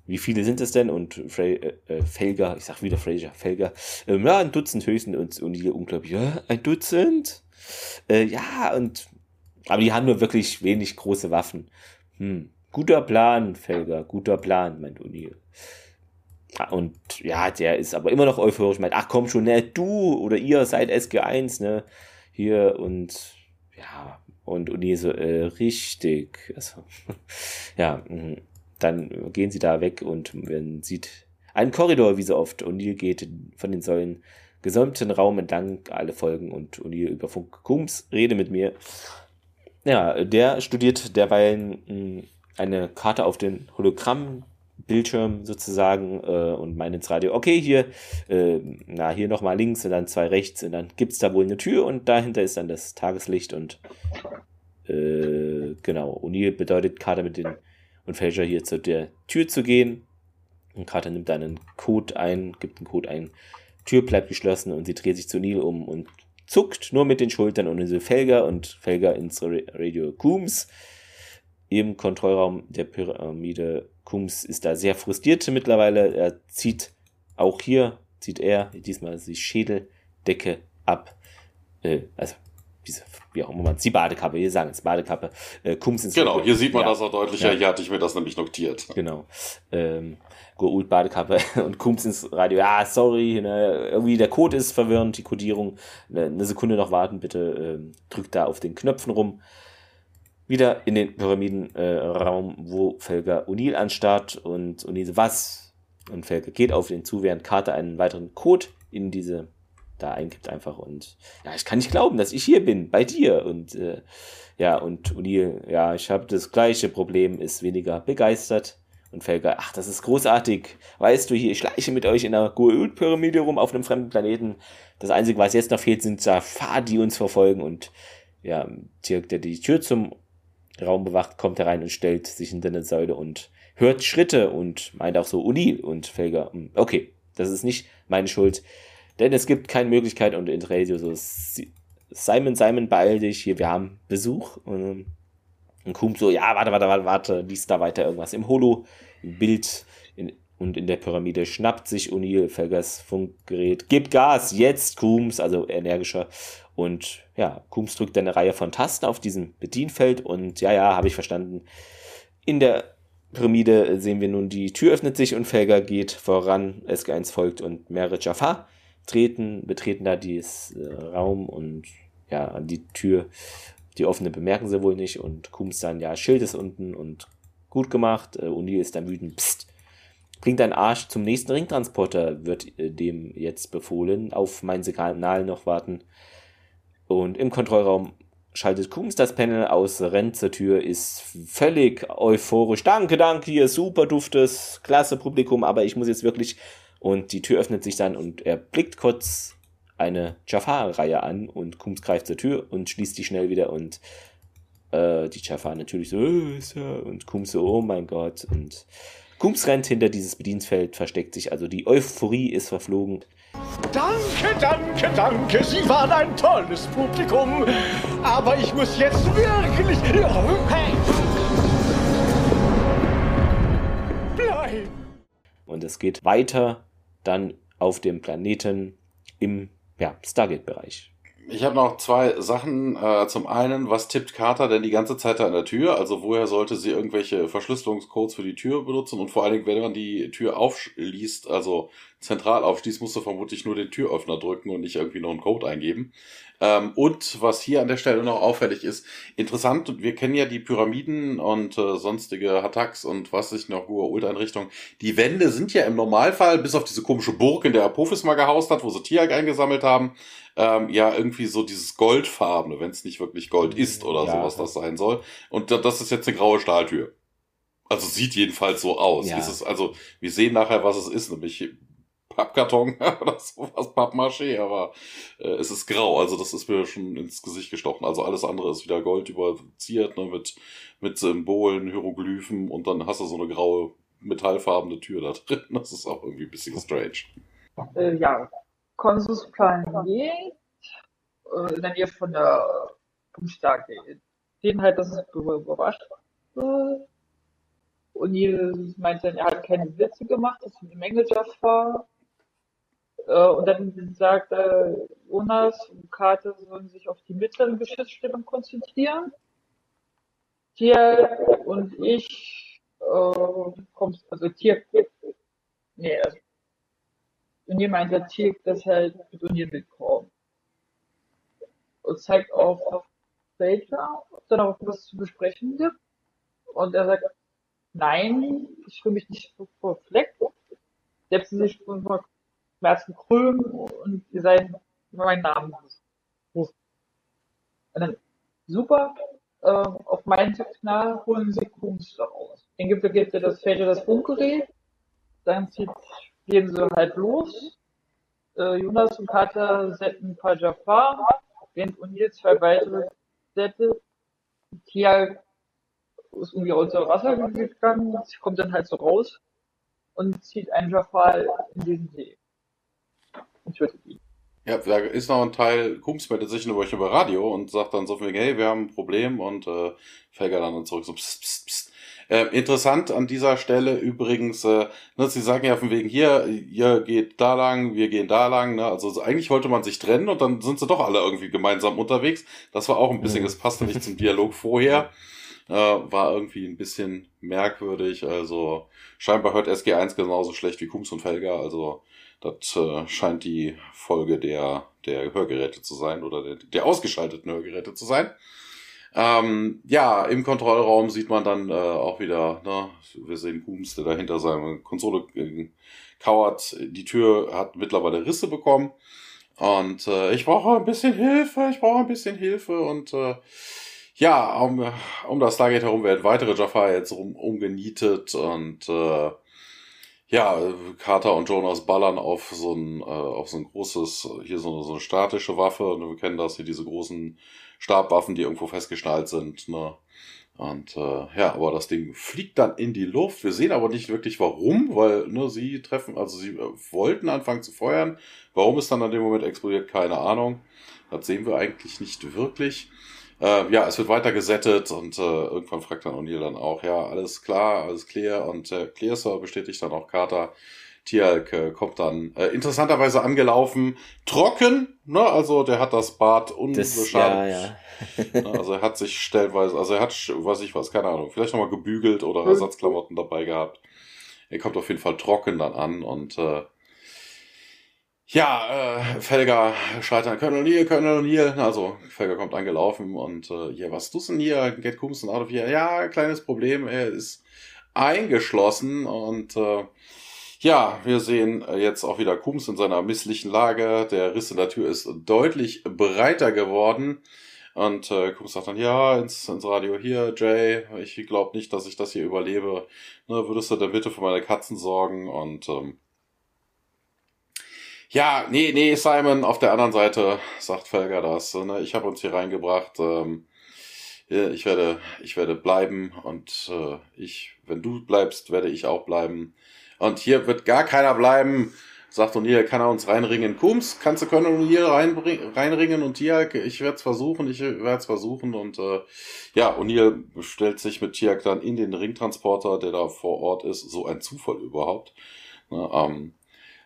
Wie viele sind es denn? Und Frey, äh, äh, Felger, ich sag wieder Fraser, Felger, ähm, ja, ein Dutzend höchstens und, und die unglaublich, ja, ein Dutzend? Äh, ja, und aber die haben nur wirklich wenig große Waffen. Hm. Guter Plan, Felger, guter Plan, meint O'Neill. Und ja, der ist aber immer noch euphorisch, meint, ach komm schon, ne, du oder ihr seid SG1, ne, hier und ja, und O'Neill so, äh, richtig. Also, ja, hm. Dann gehen sie da weg und man sieht einen Korridor, wie so oft. O'Neill geht von den Säulen gesäumten Raum entlang, alle folgen und O'Neill über Funk Kums, rede mit mir. Ja, der studiert derweil hm, eine Karte auf den Hologrammbildschirm sozusagen äh, und meint ins Radio, okay, hier, äh, na, hier nochmal links und dann zwei rechts und dann gibt es da wohl eine Tür und dahinter ist dann das Tageslicht und äh, genau, O'Neill bedeutet Carter mit den und Fälscher hier zu der Tür zu gehen und Carter nimmt einen Code ein, gibt einen Code ein, Tür bleibt geschlossen und sie dreht sich zu Neil um und zuckt nur mit den Schultern und diese Felger und Felger ins Radio Coombs. Im Kontrollraum der Pyramide Coombs ist da sehr frustriert mittlerweile. Er zieht auch hier, zieht er diesmal die Schädeldecke ab. Äh, also diese, wie auch immer man die Badekappe, hier sagen es Badekappe, äh, Kums ins Genau, hier sieht man ja, das auch deutlicher, ja. hier hatte ich mir das nämlich notiert. Genau. Ähm, Goult Badekappe und Kums ins Radio, ja, sorry, ne, irgendwie der Code ist verwirrend, die Codierung, ne, eine Sekunde noch warten, bitte, ähm, drückt da auf den Knöpfen rum. Wieder in den Pyramidenraum, äh, wo Felger O'Neill anstarrt und O'Neill was? Und Felger geht auf den zu, während Carter einen weiteren Code in diese da eingibt einfach und ja, ich kann nicht glauben, dass ich hier bin, bei dir und äh, ja, und O'Neill, ja, ich habe das gleiche Problem, ist weniger begeistert und Felger, ach, das ist großartig, weißt du, hier, ich schleiche mit euch in einer Goa'uld-Pyramide rum auf einem fremden Planeten, das Einzige, was jetzt noch fehlt, sind Jafar, die uns verfolgen und ja, Tirk, der die Tür zum Raum bewacht, kommt herein und stellt sich hinter eine Säule und hört Schritte und meint auch so Uni und Felger, hm, okay, das ist nicht meine Schuld. Denn es gibt keine Möglichkeit und in Radio so, Simon, Simon, beeil dich, hier, wir haben Besuch. Und, und Kum so, ja, warte, warte, warte, warte, liest da weiter irgendwas im Holo, Bild in, und in der Pyramide schnappt sich O'Neill Felgers Funkgerät, gib Gas, jetzt Kums, also energischer. Und ja, Kums drückt eine Reihe von Tasten auf diesem Bedienfeld und ja, ja, habe ich verstanden. In der Pyramide sehen wir nun, die Tür öffnet sich und Felger geht voran, SG1 folgt und mehrere Jafar treten, betreten da dieses äh, Raum und ja, die Tür, die offene bemerken sie wohl nicht und Kums dann, ja, Schild ist unten und gut gemacht. Äh, Uni ist dann wütend, pst, bringt deinen Arsch zum nächsten Ringtransporter, wird äh, dem jetzt befohlen, auf mein Signal noch warten. Und im Kontrollraum schaltet Kums das Panel aus, rennt zur Tür, ist völlig euphorisch. Danke, danke, hier super duftes, klasse Publikum, aber ich muss jetzt wirklich und die Tür öffnet sich dann und er blickt kurz eine Jafar-Reihe an und Kums greift zur Tür und schließt die schnell wieder und äh, die Jafar natürlich so, äh, und Kums so, oh mein Gott. Und Kums rennt hinter dieses Bedienfeld, versteckt sich, also die Euphorie ist verflogen. Danke, danke, danke. Sie waren ein tolles Publikum. Aber ich muss jetzt wirklich. Hey! Bleib! Und es geht weiter dann auf dem Planeten im ja, Stargate-Bereich. Ich habe noch zwei Sachen. Äh, zum einen, was tippt Carter denn die ganze Zeit da an der Tür? Also woher sollte sie irgendwelche Verschlüsselungscodes für die Tür benutzen? Und vor allen Dingen, wenn man die Tür aufschließt, also zentral aufschließt, musst du vermutlich nur den Türöffner drücken und nicht irgendwie noch einen Code eingeben. Ähm, und was hier an der Stelle noch auffällig ist, interessant, wir kennen ja die Pyramiden und äh, sonstige Hattacks und was sich noch Goa'uld-Einrichtungen. Die Wände sind ja im Normalfall, bis auf diese komische Burg, in der Apophis mal gehaust hat, wo sie Tiag eingesammelt haben, ähm, ja irgendwie so dieses Goldfarbene, wenn es nicht wirklich Gold ist oder Ja. sowas das sein soll. Und da- das ist jetzt eine graue Stahltür. Also sieht jedenfalls so aus. Ja. Ist es, also wir sehen nachher, was es ist, nämlich Pappkarton oder sowas, Pappmaché, aber äh, es ist grau. Also das ist mir schon ins Gesicht gestochen. Also alles andere ist wieder Gold überziert, ne, mit, mit Symbolen, Hieroglyphen und dann hast du so eine graue metallfarbene Tür da drin. Das ist auch irgendwie ein bisschen strange. Äh, ja, Konsus Planet äh, in der Nähe von der Stargate. Sehen halt, dass es über- überrascht wird. Und Neil meint dann, er hat keine Witze gemacht, das ist eine Menge Jafar. Äh, und dann sagt äh, Jonas und Kate sollen sich auf die mittleren Geschützstellungen konzentrieren. Tier und ich, äh, kommst, also Tier, nee, also der Tier, dass halt mit Union mitkommt. Und zeigt auf, auf Baker, ob da noch was zu besprechen gibt. Und er sagt, nein, ich fühle mich nicht verfleckt. Selbst wenn sich von Schmerzen krümmen und ihr seid meinen Namen ruft. Und dann, super, äh, auf meinen Signal holen sie Kunst daraus. Den gibt, gibt er das Feld das Funkgerät, dann zieht, gehen sie halt los. Äh, Jonas und Carter setzen ein paar Jafar, während O'Neill zwei weitere Sätze. Tia ist irgendwie unter Wasser gegangen, sie kommt dann halt so raus und zieht einen Jafar in den See. Und tötet ihn. Ja, da ist noch ein Teil, Kums meldet sich über euch über Radio und sagt dann so von hey, wir haben ein Problem und äh, Felger dann zurück so pst, pst, pst. Äh, interessant an dieser Stelle übrigens, äh, ne, sie sagen ja von wegen hier, ihr geht da lang, wir gehen da lang, ne? Also so, eigentlich wollte man sich trennen und dann sind sie doch alle irgendwie gemeinsam unterwegs. Das war auch ein bisschen, Mhm. das passte nicht zum Dialog vorher. Äh, war irgendwie ein bisschen merkwürdig. Also scheinbar hört SG1 genauso schlecht wie Kums und Felger. Also das äh, scheint die Folge der, der Hörgeräte zu sein oder der, der ausgeschalteten Hörgeräte zu sein. Ähm, ja, im Kontrollraum sieht man dann äh, auch wieder, ne, wir sehen Kums, der da hinter seiner Konsole äh, kauert. Die Tür hat mittlerweile Risse bekommen. Und äh, ich brauche ein bisschen Hilfe, ich brauche ein bisschen Hilfe. Und äh, ja, um, um das Stargate herum werden weitere Jafar jetzt rum, umgenietet und äh, ja, Carter und Jonas ballern auf so ein, äh, auf so ein großes, hier so so eine statische Waffe. Und wir kennen das hier, diese großen Stabwaffen, die irgendwo festgeschnallt sind. Ne? Und äh, ja, aber das Ding fliegt dann in die Luft. Wir sehen aber nicht wirklich warum, weil ne, sie treffen, also sie äh, wollten anfangen zu feuern. Warum es dann an dem Moment explodiert, keine Ahnung. Das sehen wir eigentlich nicht wirklich. Äh, ja, es wird weiter gesettet und äh, irgendwann fragt dann O'Neill dann auch, ja, alles klar, alles clear und äh, Clear Sir bestätigt dann auch Carter. Tialk kommt dann äh, interessanterweise angelaufen, trocken, ne, also der hat das Bad Das, unbeschadet. ja, ja. Ne, Also er hat sich stellenweise, also er hat, weiß ich was, keine Ahnung, vielleicht nochmal gebügelt oder Ersatzklamotten dabei gehabt. Er kommt auf jeden Fall trocken dann an und äh, ja, äh, Felger schreit dann, Colonel Neal, Colonel Neal. Also Felger kommt angelaufen und äh, ja, was tust du denn hier? Get Coombs out of here. Ja, kleines Problem, er ist eingeschlossen und äh, ja, wir sehen äh, jetzt auch wieder Coombs in seiner misslichen Lage. Der Riss in der Tür ist deutlich breiter geworden. Und äh, Coombs sagt dann, ja, ins, ins Radio hier, Jay, ich glaube nicht, dass ich das hier überlebe. Ne, würdest du denn bitte für meine Katzen sorgen? Und ähm, ja, nee, nee, Simon, auf der anderen Seite sagt Felger das. Ne? Ich habe uns hier reingebracht. Ähm, ich werde, ich werde bleiben und äh, ich, wenn du bleibst, werde ich auch bleiben. Und hier wird gar keiner bleiben. Sagt O'Neill, kann er uns reinringen? Kums, kannst du können O'Neill reinringen und Tiak, ich werde es versuchen, ich werde es versuchen und äh, ja, O'Neill stellt sich mit Tiak dann in den Ringtransporter, der da vor Ort ist, so ein Zufall überhaupt. Ne, ähm,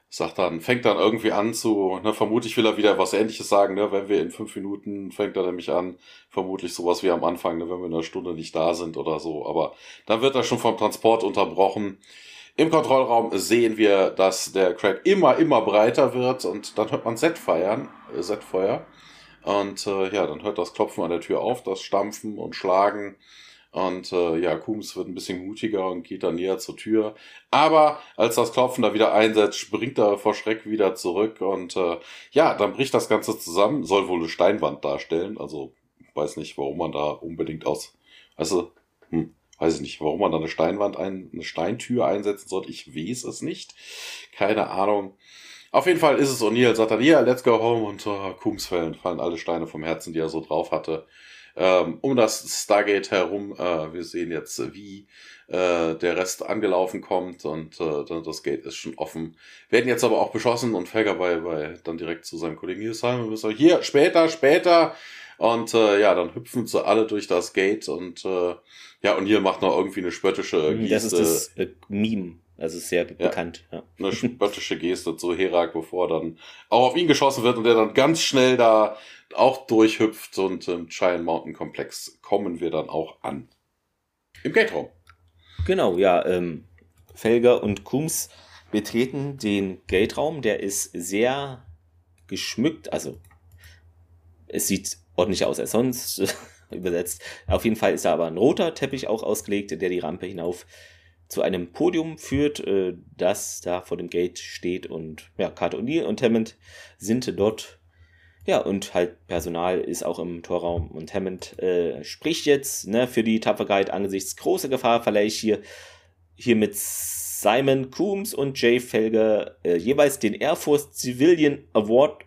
sagt dann, fängt dann irgendwie an zu, ne, vermutlich will er wieder was ähnliches sagen, ne, wenn wir in fünf Minuten, fängt er nämlich an, vermutlich sowas wie am Anfang, ne, wenn wir in einer Stunde nicht da sind oder so, aber dann wird er schon vom Transport unterbrochen. Im Kontrollraum sehen wir, dass der Crack immer, immer breiter wird und dann hört man Set feiern, äh, Set-Feuer. Und äh, ja, dann hört das Klopfen an der Tür auf, das Stampfen und Schlagen. Und äh, ja, Kums wird ein bisschen mutiger und geht dann näher zur Tür. Aber als das Klopfen da wieder einsetzt, springt er vor Schreck wieder zurück. Und äh, ja, dann bricht das Ganze zusammen. Soll wohl eine Steinwand darstellen. Also weiß nicht, warum man da unbedingt aus. Also, hm, weiß ich nicht, warum man da eine Steinwand ein, eine Steintür einsetzen sollte. Ich weiß es nicht. Keine Ahnung. Auf jeden Fall ist es O'Neill, sagt dann, ja, let's go home und uh, Kums fallen, fallen alle Steine vom Herzen, die er so drauf hatte. Ähm, um das Stargate herum, äh, wir sehen jetzt, wie äh, der Rest angelaufen kommt und äh, das Gate ist schon offen. Werden jetzt aber auch beschossen und Felger bei, bei dann direkt zu seinem Kollegen hier wir sagen, hier, später, später. Und äh, ja, dann hüpfen sie alle durch das Gate und äh, ja, und hier macht noch irgendwie eine spöttische Geste. Das ist das äh, Meme. Also sehr ja, bekannt. Ja. Eine spöttische Geste zu Herak, bevor dann auch auf ihn geschossen wird und der dann ganz schnell da auch durchhüpft und im Giant Mountain Komplex kommen wir dann auch an. Im Gate-Raum. Genau, ja. Ähm, Felger und Kums betreten den Gate-Raum. Der ist sehr geschmückt. Also es sieht ordentlich aus als sonst übersetzt. Auf jeden Fall ist da aber ein roter Teppich auch ausgelegt, der die Rampe hinauf zu einem Podium führt, äh, das da vor dem Gate steht und ja, Carter O'Neill und Hammond sind dort. Ja, und halt Personal ist auch im Torraum und Hammond äh, spricht jetzt ne, für die Tapferkeit angesichts großer Gefahr verleihe ich hier, hier mit Simon Coombs und Jay Felger äh, jeweils den Air Force Civilian Award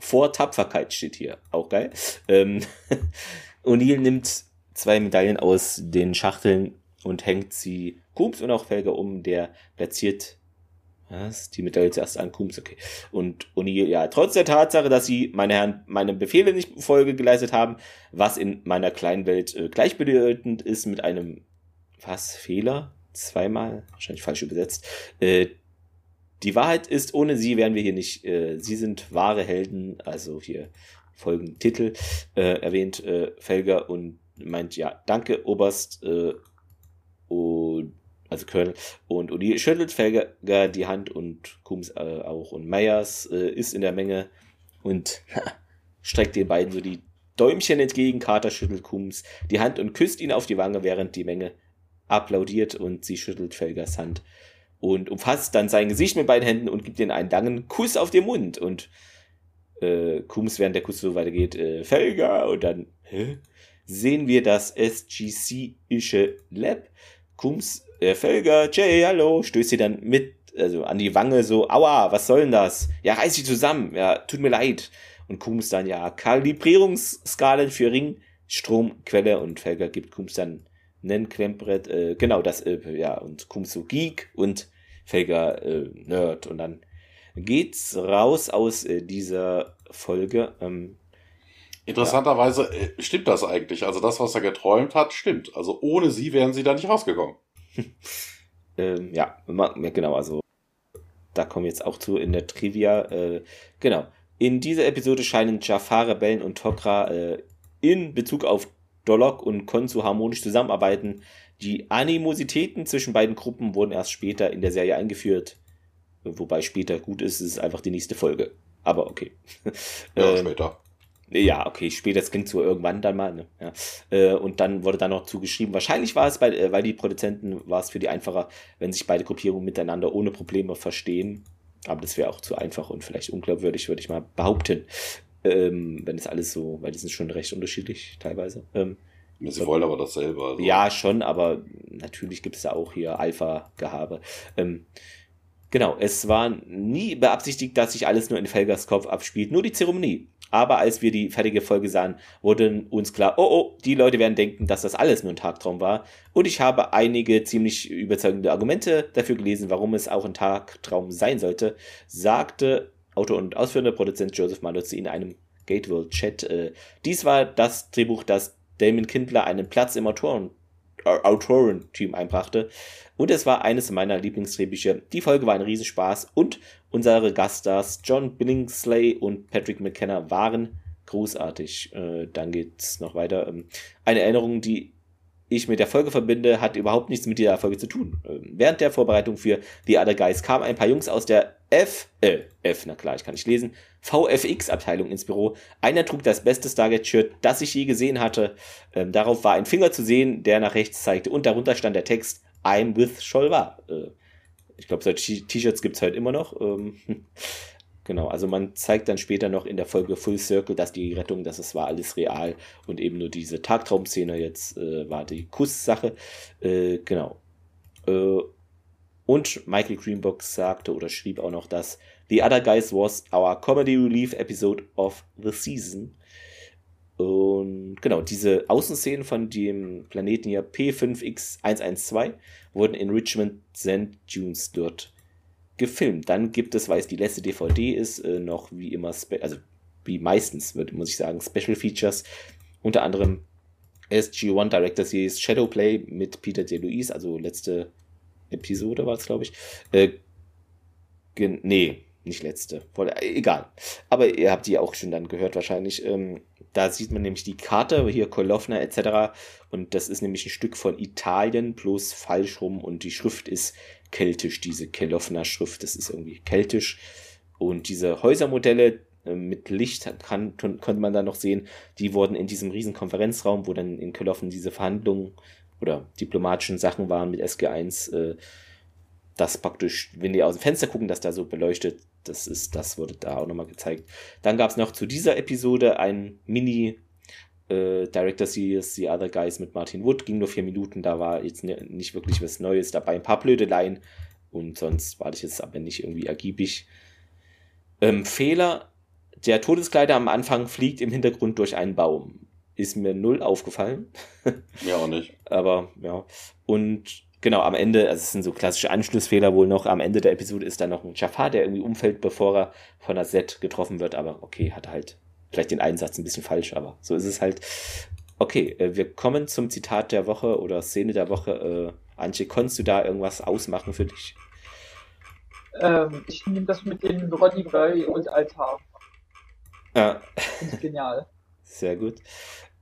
vor Tapferkeit steht hier. Auch geil. Ähm, O'Neill nimmt zwei Medaillen aus den Schachteln und hängt sie Kums und auch Felger um, der platziert was? Die Medaille zuerst an Kums, okay. Und O'Neill, ja, trotz der Tatsache, dass sie, meine Herren, meine Befehle nicht Folge geleistet haben, was in meiner kleinen Welt äh, gleichbedeutend ist mit einem, was, Fehler? Zweimal, wahrscheinlich falsch übersetzt. Äh, die Wahrheit ist, ohne sie wären wir hier nicht. Äh, sie sind wahre Helden, also hier folgenden Titel äh, erwähnt äh, Felger und meint, ja, danke, Oberst, äh, und also Colonel und Uli schüttelt Felger die Hand und Kums äh, auch und Meyers äh, ist in der Menge und streckt den beiden so die Däumchen entgegen. Carter schüttelt Kums die Hand und küsst ihn auf die Wange, während die Menge applaudiert und sie schüttelt Felgers Hand und umfasst dann sein Gesicht mit beiden Händen und gibt ihm einen langen Kuss auf den Mund und äh, Kums, während der Kuss so weitergeht, äh, Felger und dann hä? sehen wir das SGC-ische Lab Kums, äh, Felger, Jay, hallo, stößt sie dann mit, also an die Wange so, aua, was soll denn das? Ja, reiß dich zusammen, ja, tut mir leid. Und Kums dann, ja, Kalibrierungsskalen für Ringstromquelle und Felger gibt Kums dann nen Klemmbrett, äh, genau, das, äh, ja, und Kums so Geek und Felger äh, Nerd und dann geht's raus aus äh, dieser Folge. Ähm, Interessanterweise äh, stimmt das eigentlich. Also das, was er geträumt hat, stimmt. Also ohne sie wären sie da nicht rausgekommen. ähm, ja, genau. Also da kommen wir jetzt auch zu in der Trivia. Äh, genau. In dieser Episode scheinen Jafar, Rebellen und Tok'ra in Bezug auf Dolok und Konsu harmonisch zusammenarbeiten. Die Animositäten zwischen beiden Gruppen wurden erst später in der Serie eingeführt. Wobei später gut ist, ist einfach die nächste Folge. Aber okay. Ja, ähm, später. Ja, okay, später, das klingt so irgendwann dann mal. Ne? Ja. Äh, und dann wurde dann noch zugeschrieben, wahrscheinlich war es, bei, äh, weil die Produzenten, war es für die einfacher, wenn sich beide Gruppierungen miteinander ohne Probleme verstehen. Aber das wäre auch zu einfach und vielleicht unglaubwürdig, würde ich mal behaupten. Ähm, wenn es alles so, weil die sind schon recht unterschiedlich teilweise. Ähm, sie wollen aber dasselbe. Also. Ja, schon, aber natürlich gibt es da auch hier Alpha-Gehabe. Ähm, genau, es war nie beabsichtigt, dass sich alles nur in Felgers Kopf abspielt, nur die Zeremonie. Aber als wir die fertige Folge sahen, wurde uns klar, oh oh, die Leute werden denken, dass das alles nur ein Tagtraum war. Und ich habe einige ziemlich überzeugende Argumente dafür gelesen, warum es auch ein Tagtraum sein sollte, sagte Autor und ausführender Produzent Joseph Malozzi in einem Gateworld Chat. Äh, dies war das Drehbuch, das Damon Kindler einen Platz im Autoren Autorenteam einbrachte. Und es war eines meiner Lieblingsdrehbücher. Die Folge war ein Riesenspaß und unsere Gaststars John Billingsley und Patrick McKenna waren großartig. Äh, dann geht's noch weiter. Ähm, eine Erinnerung, die ich mit der Folge verbinde, hat überhaupt nichts mit dieser Folge zu tun. Ähm, während der Vorbereitung für The Other Guys kamen ein paar Jungs aus der F, äh, F, na klar, ich kann nicht lesen, VFX-Abteilung ins Büro. Einer trug das beste Stargate-Shirt, das ich je gesehen hatte. Ähm, darauf war ein Finger zu sehen, der nach rechts zeigte und darunter stand der Text I'm with Scholva. Äh, ich glaube, solche T-Shirts gibt es halt immer noch. Ähm, genau, also man zeigt dann später noch in der Folge Full Circle, dass die Rettung, dass es war alles real und eben nur diese Tagtraumszene jetzt äh, war die Kusssache. Äh, genau. Äh, und Michael Greenbox sagte oder schrieb auch noch, dass The Other Guys was our Comedy Relief Episode of the Season. Und genau, diese Außenszenen von dem Planeten hier P5X112 wurden in Richmond St. Dunes dort gefilmt. Dann gibt es, weil es die letzte DVD ist, äh, noch wie immer, also wie meistens, muss ich sagen, Special Features. Unter anderem SG-1 Director Series Shadowplay mit Peter DeLuise, also letzte Episode war es, glaube ich. Äh, nee, nicht letzte. Egal. Aber ihr habt die auch schon dann gehört wahrscheinlich. Ähm, da sieht man nämlich die Karte, hier Kolofna etc. Und das ist nämlich ein Stück von Italien, bloß falsch rum. Und die Schrift ist keltisch, diese Kelofna-Schrift. Das ist irgendwie keltisch. Und diese Häusermodelle äh, mit Licht kann, konnte man da noch sehen, die wurden in diesem riesen Konferenzraum, wo dann in Kolofna diese Verhandlungen oder diplomatischen Sachen waren mit SG1, äh, das praktisch, wenn die aus dem Fenster gucken, dass da so beleuchtet, das ist, das wurde da auch nochmal gezeigt. Dann gab es noch zu dieser Episode ein Mini äh, Director Series The Other Guys mit Martin Wood, ging nur vier Minuten, da war jetzt nicht wirklich was Neues dabei, ein paar blöde Blödeleien und sonst war das jetzt aber nicht irgendwie ergiebig. Ähm, Fehler, der Todeskleider am Anfang fliegt im Hintergrund durch einen Baum ist mir null aufgefallen. Ja, auch nicht. Aber ja. Und genau, am Ende, also es sind so klassische Anschlussfehler wohl noch. Am Ende der Episode ist dann noch ein Jafar, der irgendwie umfällt, bevor er von der Set getroffen wird. Aber okay, hat halt vielleicht den Einsatz ein bisschen falsch, aber so ist es halt. Okay, äh, wir kommen zum Zitat der Woche oder Szene der Woche. Äh, Antje, konntest du da irgendwas ausmachen für dich? Ähm, ich nehme das mit dem Roddy Boy und Altar. Ist genial. Sehr gut.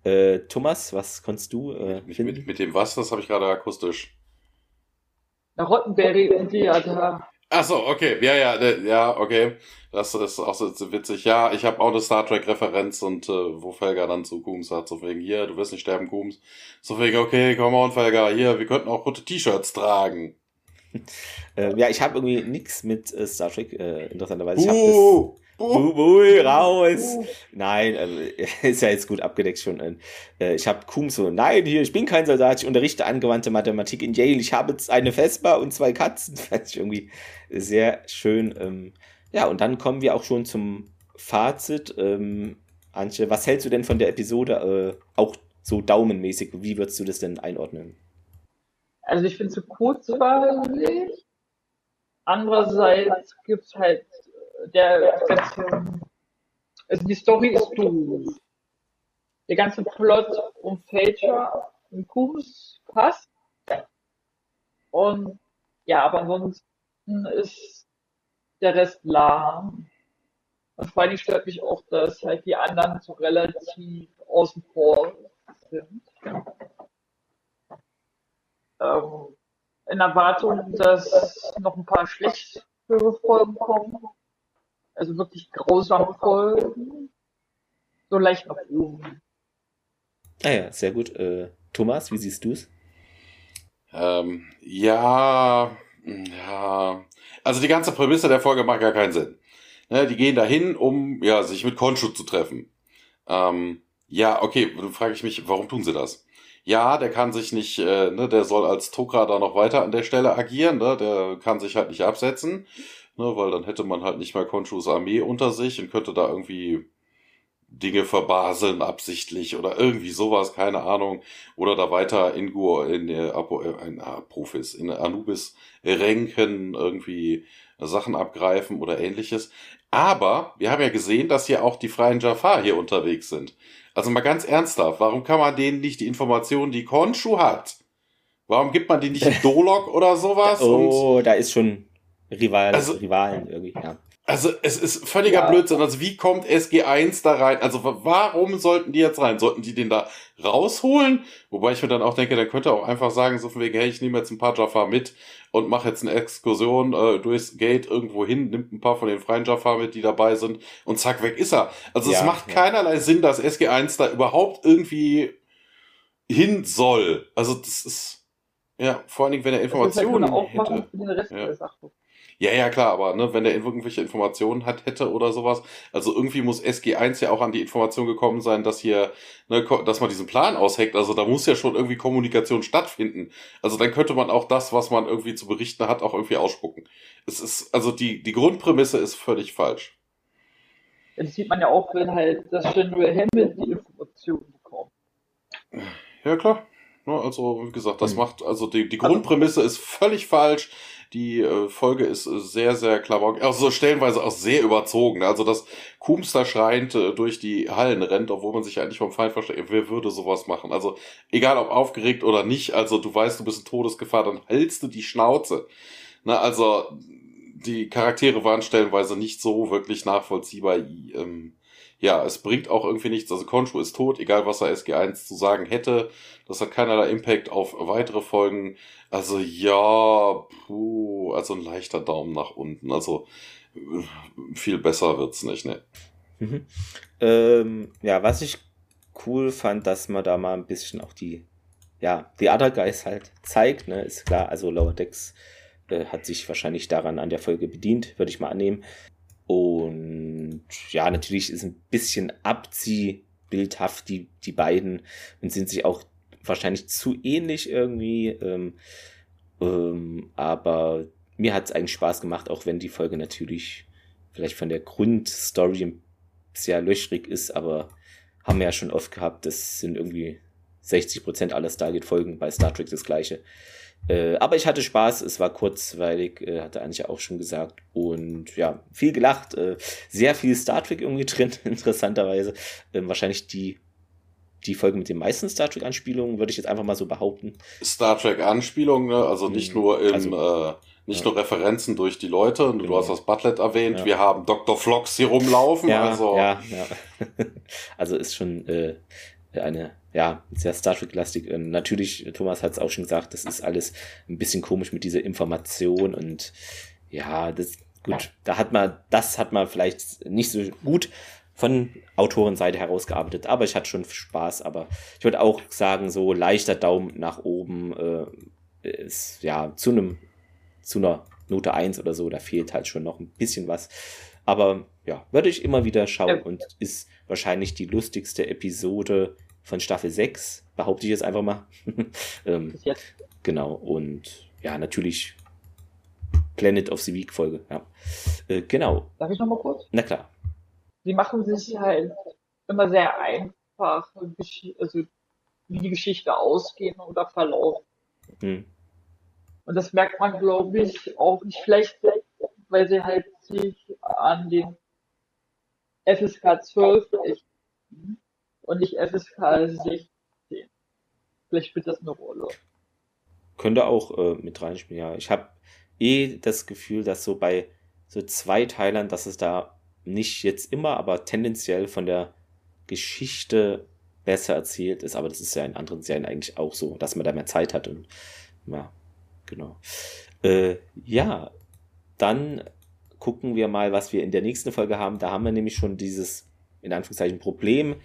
Äh, Thomas, was konntest du äh, mit, mit, mit, dem was? Das habe ich gerade akustisch. Na, Rottenberry und die Theater. Ach so, okay. Ja, ja, ja, okay. Das, das ist auch so witzig. Ja, ich habe auch eine Star Trek-Referenz und äh, wo Felga dann zu Coombs sagt, so wegen, hier, du wirst nicht sterben, Coombs. So wegen, okay, come on, Felga, hier, wir könnten auch rote T-Shirts tragen. äh, ja, ich habe irgendwie nichts mit äh, Star Trek, äh, interessanterweise. Ich uh, Bui, raus! Nein, also, ist ja jetzt gut abgedeckt schon. Äh, ich habe Kum so, nein, hier, ich bin kein Soldat, ich unterrichte angewandte Mathematik in Yale, ich habe jetzt eine Vespa und zwei Katzen. Fand ich irgendwie sehr schön. Ähm, ja, und dann kommen wir auch schon zum Fazit. Ähm, Antje, was hältst du denn von der Episode? Äh, auch so daumenmäßig, wie würdest du das denn einordnen? Also ich finde es kurzweilig. Andererseits gibt es halt der ganze, also die Story ist doof. Der ganze Plot um Fager und Kubus passt. Und ja, aber ansonsten ist der Rest lahm. Und vor allem stört mich auch, dass halt die anderen so relativ außen vor sind. Ähm, in Erwartung, dass noch ein paar schlechtere Folgen kommen, also wirklich grausame Folgen, so leicht nach oben. Ah ja, sehr gut. Äh, Thomas, wie siehst du es? Ähm, ja, ja. Also die ganze Prämisse der Folge macht gar keinen Sinn. Ne, die gehen dahin, um ja, sich mit Konshu zu treffen. Ähm, ja, okay, dann frage ich mich, warum tun sie das? Ja, der kann sich nicht, äh, ne, der soll als Tokra da noch weiter an der Stelle agieren, ne, der kann sich halt nicht absetzen ne, weil dann hätte man halt nicht mehr Konshus Armee unter sich und könnte da irgendwie Dinge verbaseln absichtlich oder irgendwie sowas, keine Ahnung, oder da weiter in Gur, in, äh, in Apophis, in Anubis renken, irgendwie Sachen abgreifen oder ähnliches. Aber wir haben ja gesehen, dass hier auch die freien Jafar hier unterwegs sind. Also mal ganz ernsthaft, warum kann man denen nicht die Informationen, die Konshu hat? Warum gibt man die nicht in Dolok oder sowas? oh, da ist schon Rival, also, Rivalen irgendwie, ja. Also es ist völliger ja. Blödsinn. Also wie kommt SG1 da rein? Also warum sollten die jetzt rein? Sollten die den da rausholen? Wobei ich mir dann auch denke, der könnte auch einfach sagen, so von wegen, hey, ich nehme jetzt ein paar Jafar mit und mache jetzt eine Exkursion äh, durchs Gate irgendwo hin, nimmt ein paar von den freien Jafar mit, die dabei sind und zack, weg ist er. Also ja, es macht ja. keinerlei Sinn, dass SG1 da überhaupt irgendwie hin soll. Also das ist, ja, vor allen Dingen, wenn er Informationen halt hätte. Für den Rest ja. der Sache. Ja, ja, klar, aber ne, wenn der irgendwelche Informationen hat, hätte oder sowas, also irgendwie muss SG1 ja auch an die Information gekommen sein, dass hier, ne, dass man diesen Plan ausheckt. Also da muss ja schon irgendwie Kommunikation stattfinden. Also dann könnte man auch das, was man irgendwie zu berichten hat, auch irgendwie ausspucken. Es ist, also die, die Grundprämisse ist völlig falsch. Das sieht man ja auch, wenn halt das General Hammond die Informationen bekommt. Ja, klar. Ne, also, wie gesagt, das mhm. macht, also die, die Grundprämisse ist völlig falsch. Die äh, Folge ist äh, sehr, sehr klar, also so stellenweise auch sehr überzogen. Also, dass da schreiend äh, durch die Hallen rennt, obwohl man sich eigentlich vom Feind versteht, wer würde sowas machen? Also, egal ob aufgeregt oder nicht, also du weißt, du bist in Todesgefahr, dann hältst du die Schnauze. Na, also, die Charaktere waren stellenweise nicht so wirklich nachvollziehbar. Ähm, ja, es bringt auch irgendwie nichts. Also Konshu ist tot, egal was er SG1 zu sagen hätte. Das hat keinerlei Impact auf weitere Folgen. Also ja, puh, also ein leichter Daumen nach unten. Also viel besser wird's nicht, ne? Mhm. Ähm, ja, was ich cool fand, dass man da mal ein bisschen auch die, ja, die Other Guys halt zeigt, ne, ist klar. Also Lower Decks äh, hat sich wahrscheinlich daran an der Folge bedient, würde ich mal annehmen. Und ja, natürlich ist ein bisschen abziehbildhaft die, die beiden und sind sich auch wahrscheinlich zu ähnlich irgendwie. Ähm, ähm, aber mir hat es eigentlich Spaß gemacht, auch wenn die Folge natürlich vielleicht von der Grundstory sehr löchrig ist, aber haben wir ja schon oft gehabt, das sind irgendwie 60% aller Stargate-Folgen bei Star Trek das gleiche. Äh, aber ich hatte Spaß, es war kurzweilig, äh, hatte Anja auch schon gesagt. Und ja, viel gelacht, äh, sehr viel Star Trek irgendwie drin, interessanterweise. Ähm, wahrscheinlich die, die Folge mit den meisten Star Trek-Anspielungen, würde ich jetzt einfach mal so behaupten. Star Trek-Anspielungen, ne? also nicht mhm. nur im, also, äh, nicht ja. nur Referenzen durch die Leute, genau. du hast das Butlet erwähnt, ja. wir haben Dr. Flox hier rumlaufen. Ja, also. ja, ja. also ist schon äh, eine ja, sehr Star Trek-lastig. Ähm, natürlich, Thomas hat es auch schon gesagt, das ist alles ein bisschen komisch mit dieser Information und ja, das, gut, da hat man, das hat man vielleicht nicht so gut von Autorenseite herausgearbeitet, aber ich hatte schon Spaß, aber ich würde auch sagen, so leichter Daumen nach oben äh, ist, ja, zu einem, zu einer Note 1 oder so, da fehlt halt schon noch ein bisschen was. Aber ja, würde ich immer wieder schauen und ist wahrscheinlich die lustigste Episode von Staffel 6, behaupte ich jetzt einfach mal. ähm, genau, und ja, natürlich Planet of the Week Folge, ja. Äh, genau. Darf ich nochmal kurz? Na klar. Sie machen sich halt immer sehr einfach, also wie die Geschichte ausgehen oder verlaufen. Hm. Und das merkt man, glaube ich, auch nicht vielleicht, weil sie halt sich an den FSK 12 richten und nicht FSK 16. Vielleicht spielt das eine Rolle. Könnte auch äh, mit reinspielen, ja. Ich habe eh das Gefühl, dass so bei so zwei Teilern, dass es da nicht jetzt immer, aber tendenziell von der Geschichte besser erzählt ist. Aber das ist ja in anderen Serien eigentlich auch so, dass man da mehr Zeit hat. Und ja, genau. Äh, ja, dann gucken wir mal, was wir in der nächsten Folge haben. Da haben wir nämlich schon dieses, in Anführungszeichen, Problem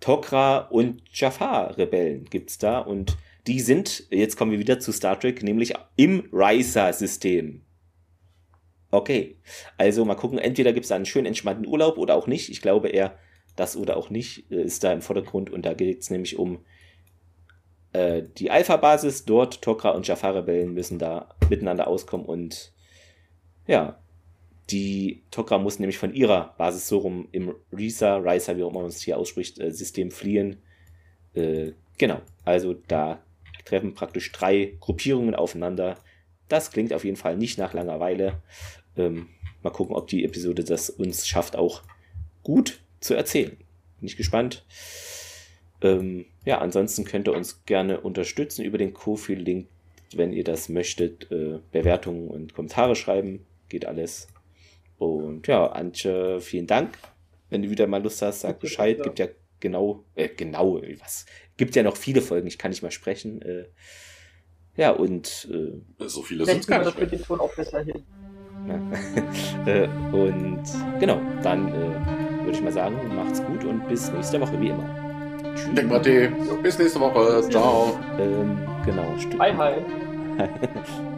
Tok'ra und Jafar-Rebellen gibt's da und die sind, jetzt kommen wir wieder zu Star Trek, nämlich im Riser-System. Okay, also mal gucken, entweder gibt's da einen schönen entspannten Urlaub oder auch nicht. Ich glaube eher, das oder auch nicht äh, ist da im Vordergrund und da geht's nämlich um äh, die Alpha-Basis. Dort Tok'ra und Jafar-Rebellen müssen da miteinander auskommen und ja, die Tok'ra muss nämlich von ihrer Basis so rum im Risa, Risa, wie auch immer man es hier ausspricht, äh, System fliehen. Äh, genau, also da treffen praktisch drei Gruppierungen aufeinander. Das klingt auf jeden Fall nicht nach Langeweile. Ähm, mal gucken, ob die Episode das uns schafft, auch gut zu erzählen. Bin ich gespannt. Ähm, ja, ansonsten könnt ihr uns gerne unterstützen über den Kofi-Link, wenn ihr das möchtet. Äh, Bewertungen und Kommentare schreiben, geht alles. Und ja, Antje, vielen Dank. Wenn du wieder mal Lust hast, sag Bescheid. Gibt ja genau, äh, genau, was. Gibt ja noch viele Folgen, ich kann nicht mal sprechen. Äh, ja, und. Äh, so viele sind es gar nicht. Den Ton auch besser hin. äh, und genau, dann äh, würde ich mal sagen, macht's gut und bis nächste Woche, wie immer. Tschüss. Denk mal, bis nächste Woche. Ciao. Ähm, genau, stimmt. Hi, hi.